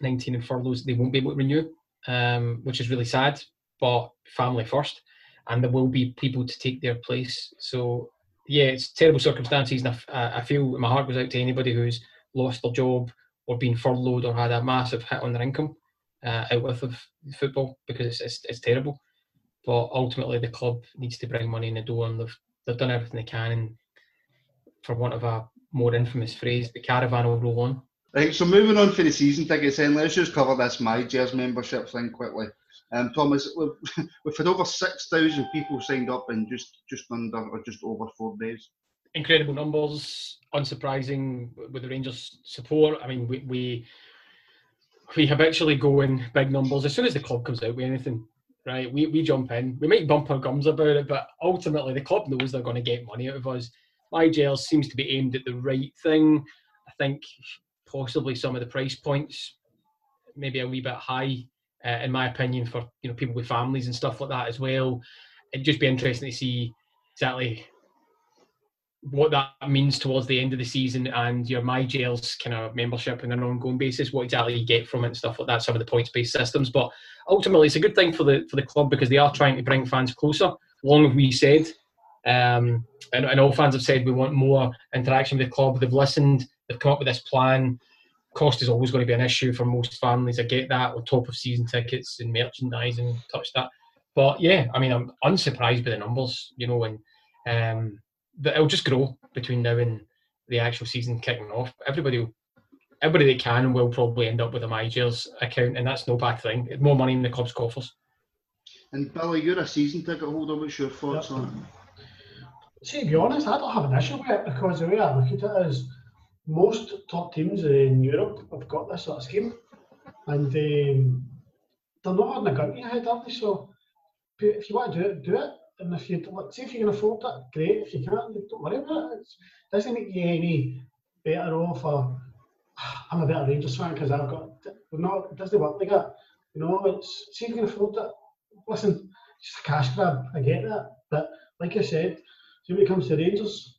[SPEAKER 4] 19 and furloughs, they won't be able to renew um, which is really sad. But family first, and there will be people to take their place. So yeah, it's terrible circumstances, and I, feel my heart goes out to anybody who's lost their job or been furloughed or had a massive hit on their income uh, out with of football because it's, it's, it's terrible. But ultimately, the club needs to bring money in the door, and they've they've done everything they can. And for want of a more infamous phrase, the caravan will roll on.
[SPEAKER 5] Right, so moving on for the season tickets, then let's just cover this MyGers membership thing quickly. Um, Thomas, we've, we've had over six thousand people signed up in just just under or just over four days.
[SPEAKER 4] Incredible numbers, unsurprising with the Rangers support. I mean, we we, we habitually go in big numbers as soon as the club comes out with anything. Right, we, we jump in. We might bump our gums about it, but ultimately the club knows they're going to get money out of us. MyGers seems to be aimed at the right thing. I think possibly some of the price points maybe a wee bit high, uh, in my opinion, for you know people with families and stuff like that as well. It'd just be interesting to see exactly what that means towards the end of the season and your MyGers kind of membership on an ongoing basis, what exactly you get from it and stuff like that, some of the points based systems. But ultimately it's a good thing for the for the club because they are trying to bring fans closer. Long have we said. Um, and, and all fans have said we want more interaction with the club. They've listened, they've come up with this plan. Cost is always going to be an issue for most families. I get that on top of season tickets and merchandising, touch that. But yeah, I mean, I'm unsurprised by the numbers, you know, and um, it'll just grow between now and the actual season kicking off. Everybody, will, everybody that can will probably end up with a MyGers account, and that's no bad thing. More money in the club's coffers.
[SPEAKER 5] And Billy, you're a season ticket holder. What's your thoughts yep. on
[SPEAKER 6] it? See, to be honest, I don't have an issue with it because the way I look at it is most top teams in Europe have got this sort of scheme, and um, they're not on the gun your head, are they? So if you want to do it, do it. And if you see if you can afford it, great. If you can't, don't worry about it. It doesn't make you any better off. Or I'm a better Rangers fan because I've got. No, it doesn't work like that. You know, it's see if you can afford it. Listen, it's a cash grab. I get that, but like I said, see when it comes to Rangers,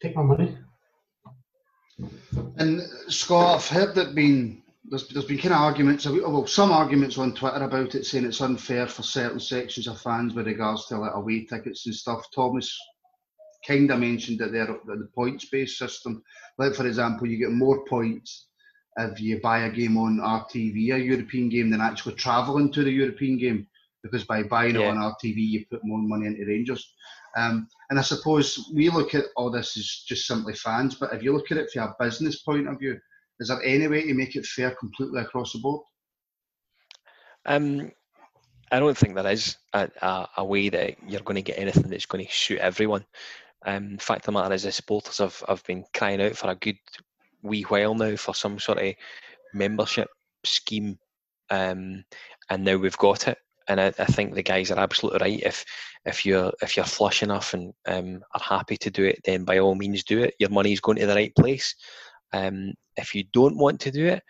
[SPEAKER 6] take my money.
[SPEAKER 5] And Scott, I've heard that been there's, there's been kind of arguments, well, some arguments on Twitter about it, saying it's unfair for certain sections of fans with regards to like away tickets and stuff. Thomas kind of mentioned that there are the points-based system. Like for example, you get more points if you buy a game on RTV, a European game, than actually travelling to the European game, because by buying yeah. it on RTV, you put more money into Rangers. Um, and I suppose we look at all this as just simply fans, but if you look at it from a business point of view, is there any way to make it fair completely across the board?
[SPEAKER 3] Um, I don't think there is a, a, a, way that you're going to get anything that's going to suit everyone. Um, fact of the matter is, the supporters have, have been crying out for a good wee while now for some sort of membership scheme, um, and now we've got it and I, I, think the guys are absolutely right. If if you're if you're flush enough and um, are happy to do it, then by all means do it. Your money's going to the right place. Um, if you don't want to do it,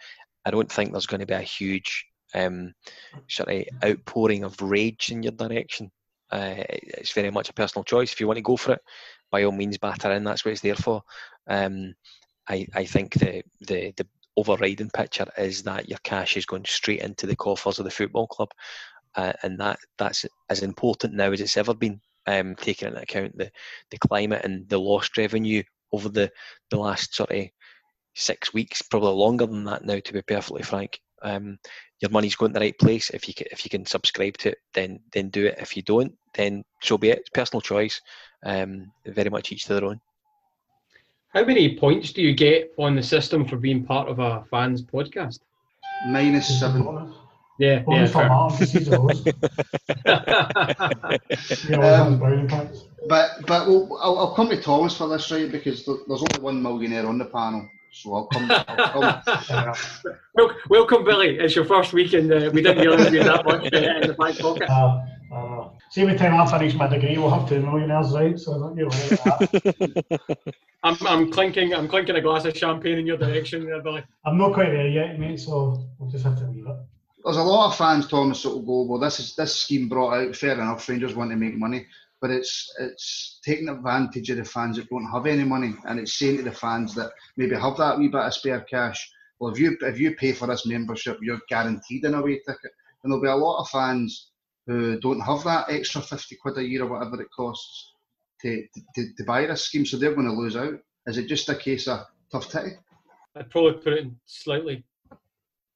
[SPEAKER 3] I don't think there's going to be a huge um, sort of outpouring of rage in your direction. Uh, it's very much a personal choice. If you want to go for it, by all means, batter in. That's what it's there for. Um, I, I think the, the the overriding picture is that your cash is going straight into the coffers of the football club uh, and that that's as important now as it's ever been. um, taking into account the, the climate and the lost revenue over the, the last sort of six weeks, probably longer than that now, to be perfectly frank. Um, your money's going to the right place. If you can, if you can subscribe to it, then then do it. If you don't, then so be it. It's personal choice. Um, very much each to their own.
[SPEAKER 4] How many points do you get on the system for being part of a fans podcast?
[SPEAKER 5] Minus seven.
[SPEAKER 4] Yeah, yeah.
[SPEAKER 6] Bonus for
[SPEAKER 4] fair.
[SPEAKER 6] Martin, 'cause he's a host. He always
[SPEAKER 5] Um,
[SPEAKER 6] has brownie points.
[SPEAKER 5] But but we'll, I'll, I'll come to Thomas for this, right? Because there- there's only one millionaire on the panel, so I'll come. I'll come.
[SPEAKER 4] Wel- Welcome, Billy. It's your first week, and uh, we didn't realise we had that much uh, in the back pocket.
[SPEAKER 6] Uh, uh, see, every time I finish my degree, we'll have two millionaires, right? So don't you worry about that.
[SPEAKER 4] I'm, I'm clinking, I'm clinking a glass of champagne in your direction, there, Billy.
[SPEAKER 6] I'm not quite there yet, mate, so we'll just have to leave it.
[SPEAKER 5] There's a lot of fans, Thomas, that will go, well, this is this scheme brought out. Fair enough, Rangers want to make money, but it's it's taking advantage of the fans that don't have any money, and it's saying to the fans that maybe have that wee bit of spare cash. Well, if you if you pay for this membership, you're guaranteed an away ticket, and there'll be a lot of fans who don't have that extra fifty quid a year or whatever it costs to to, to buy this scheme, so they're going to lose out. Is it just a case of tough titty?
[SPEAKER 4] I'd probably put it in slightly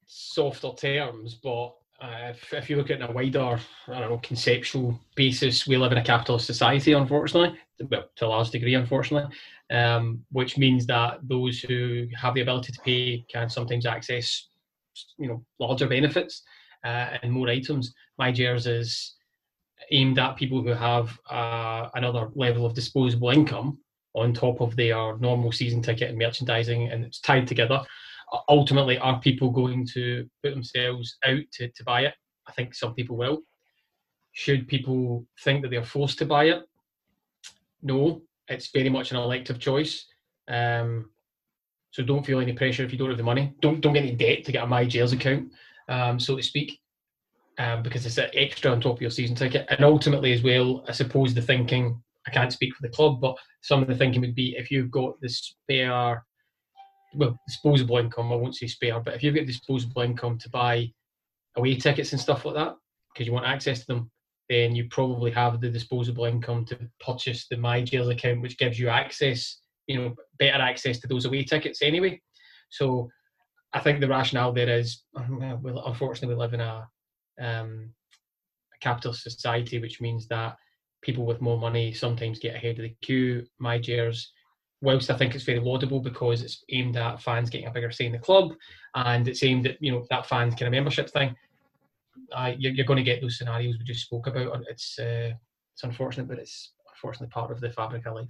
[SPEAKER 4] softer terms, but uh, if, if you look at a wider, I don't know, conceptual basis, we live in a capitalist society, unfortunately, well, to a large degree, unfortunately, um, which means that those who have the ability to pay can sometimes access, you know, larger benefits uh, and more items. My Gers is aimed at people who have uh, another level of disposable income on top of their normal season ticket and merchandising, and it's tied together. Ultimately, are people going to put themselves out to, to buy it? I think some people will. Should people think that they're forced to buy it? No, it's very much an elective choice. Um, so don't feel any pressure if you don't have the money. Don't don't get any debt to get a My Gers account, um, so to speak, um, because it's an extra on top of your season ticket. And ultimately, as well, I suppose the thinking. I can't speak for the club, but some of the thinking would be if you've got the spare, well, disposable income. I won't say spare, but if you've got disposable income to buy away tickets and stuff like that, because you want access to them, then you probably have the disposable income to purchase the My account, which gives you access, you know, better access to those away tickets anyway. So I think the rationale there is, unfortunately, we live in a, um, a capitalist society, which means that people with more money sometimes get ahead of the queue. My whilst I think it's very laudable because it's aimed at fans getting a bigger say in the club, and it's aimed at you know that fans kind of membership thing. Uh, you're, you're going to get those scenarios we just spoke about. and It's uh, it's unfortunate, but it's unfortunately part of the fabric of life.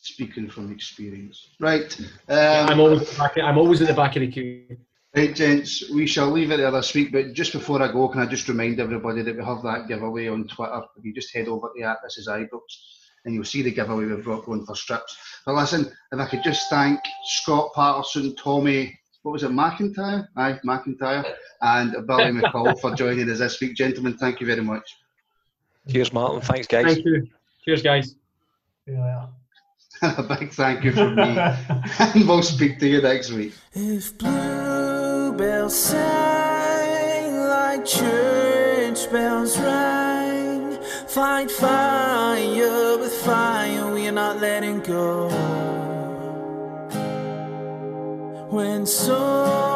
[SPEAKER 5] Speaking from experience, right? Um,
[SPEAKER 4] I'm always at the back of, I'm always at the back of the queue.
[SPEAKER 5] Right, gents, we shall leave it there this week. But just before I go, can I just remind everybody that we have that giveaway on Twitter? If you just head over to at this is Ibrox, and you'll see the giveaway we've got going for strips. But listen, if I could just thank Scott Patterson, Tommy, what was it, McIntyre? Aye, McIntyre, and Billy McCall for joining us this week, gentlemen. Thank you very much.
[SPEAKER 3] Cheers, Martin. Thanks, guys.
[SPEAKER 4] Thank you. Cheers, guys.
[SPEAKER 6] Yeah.
[SPEAKER 5] a big thank you from me, and we'll speak to you next week.
[SPEAKER 8] If bluebells sang like church bells rang, fight fire with fire, we are not letting go. When so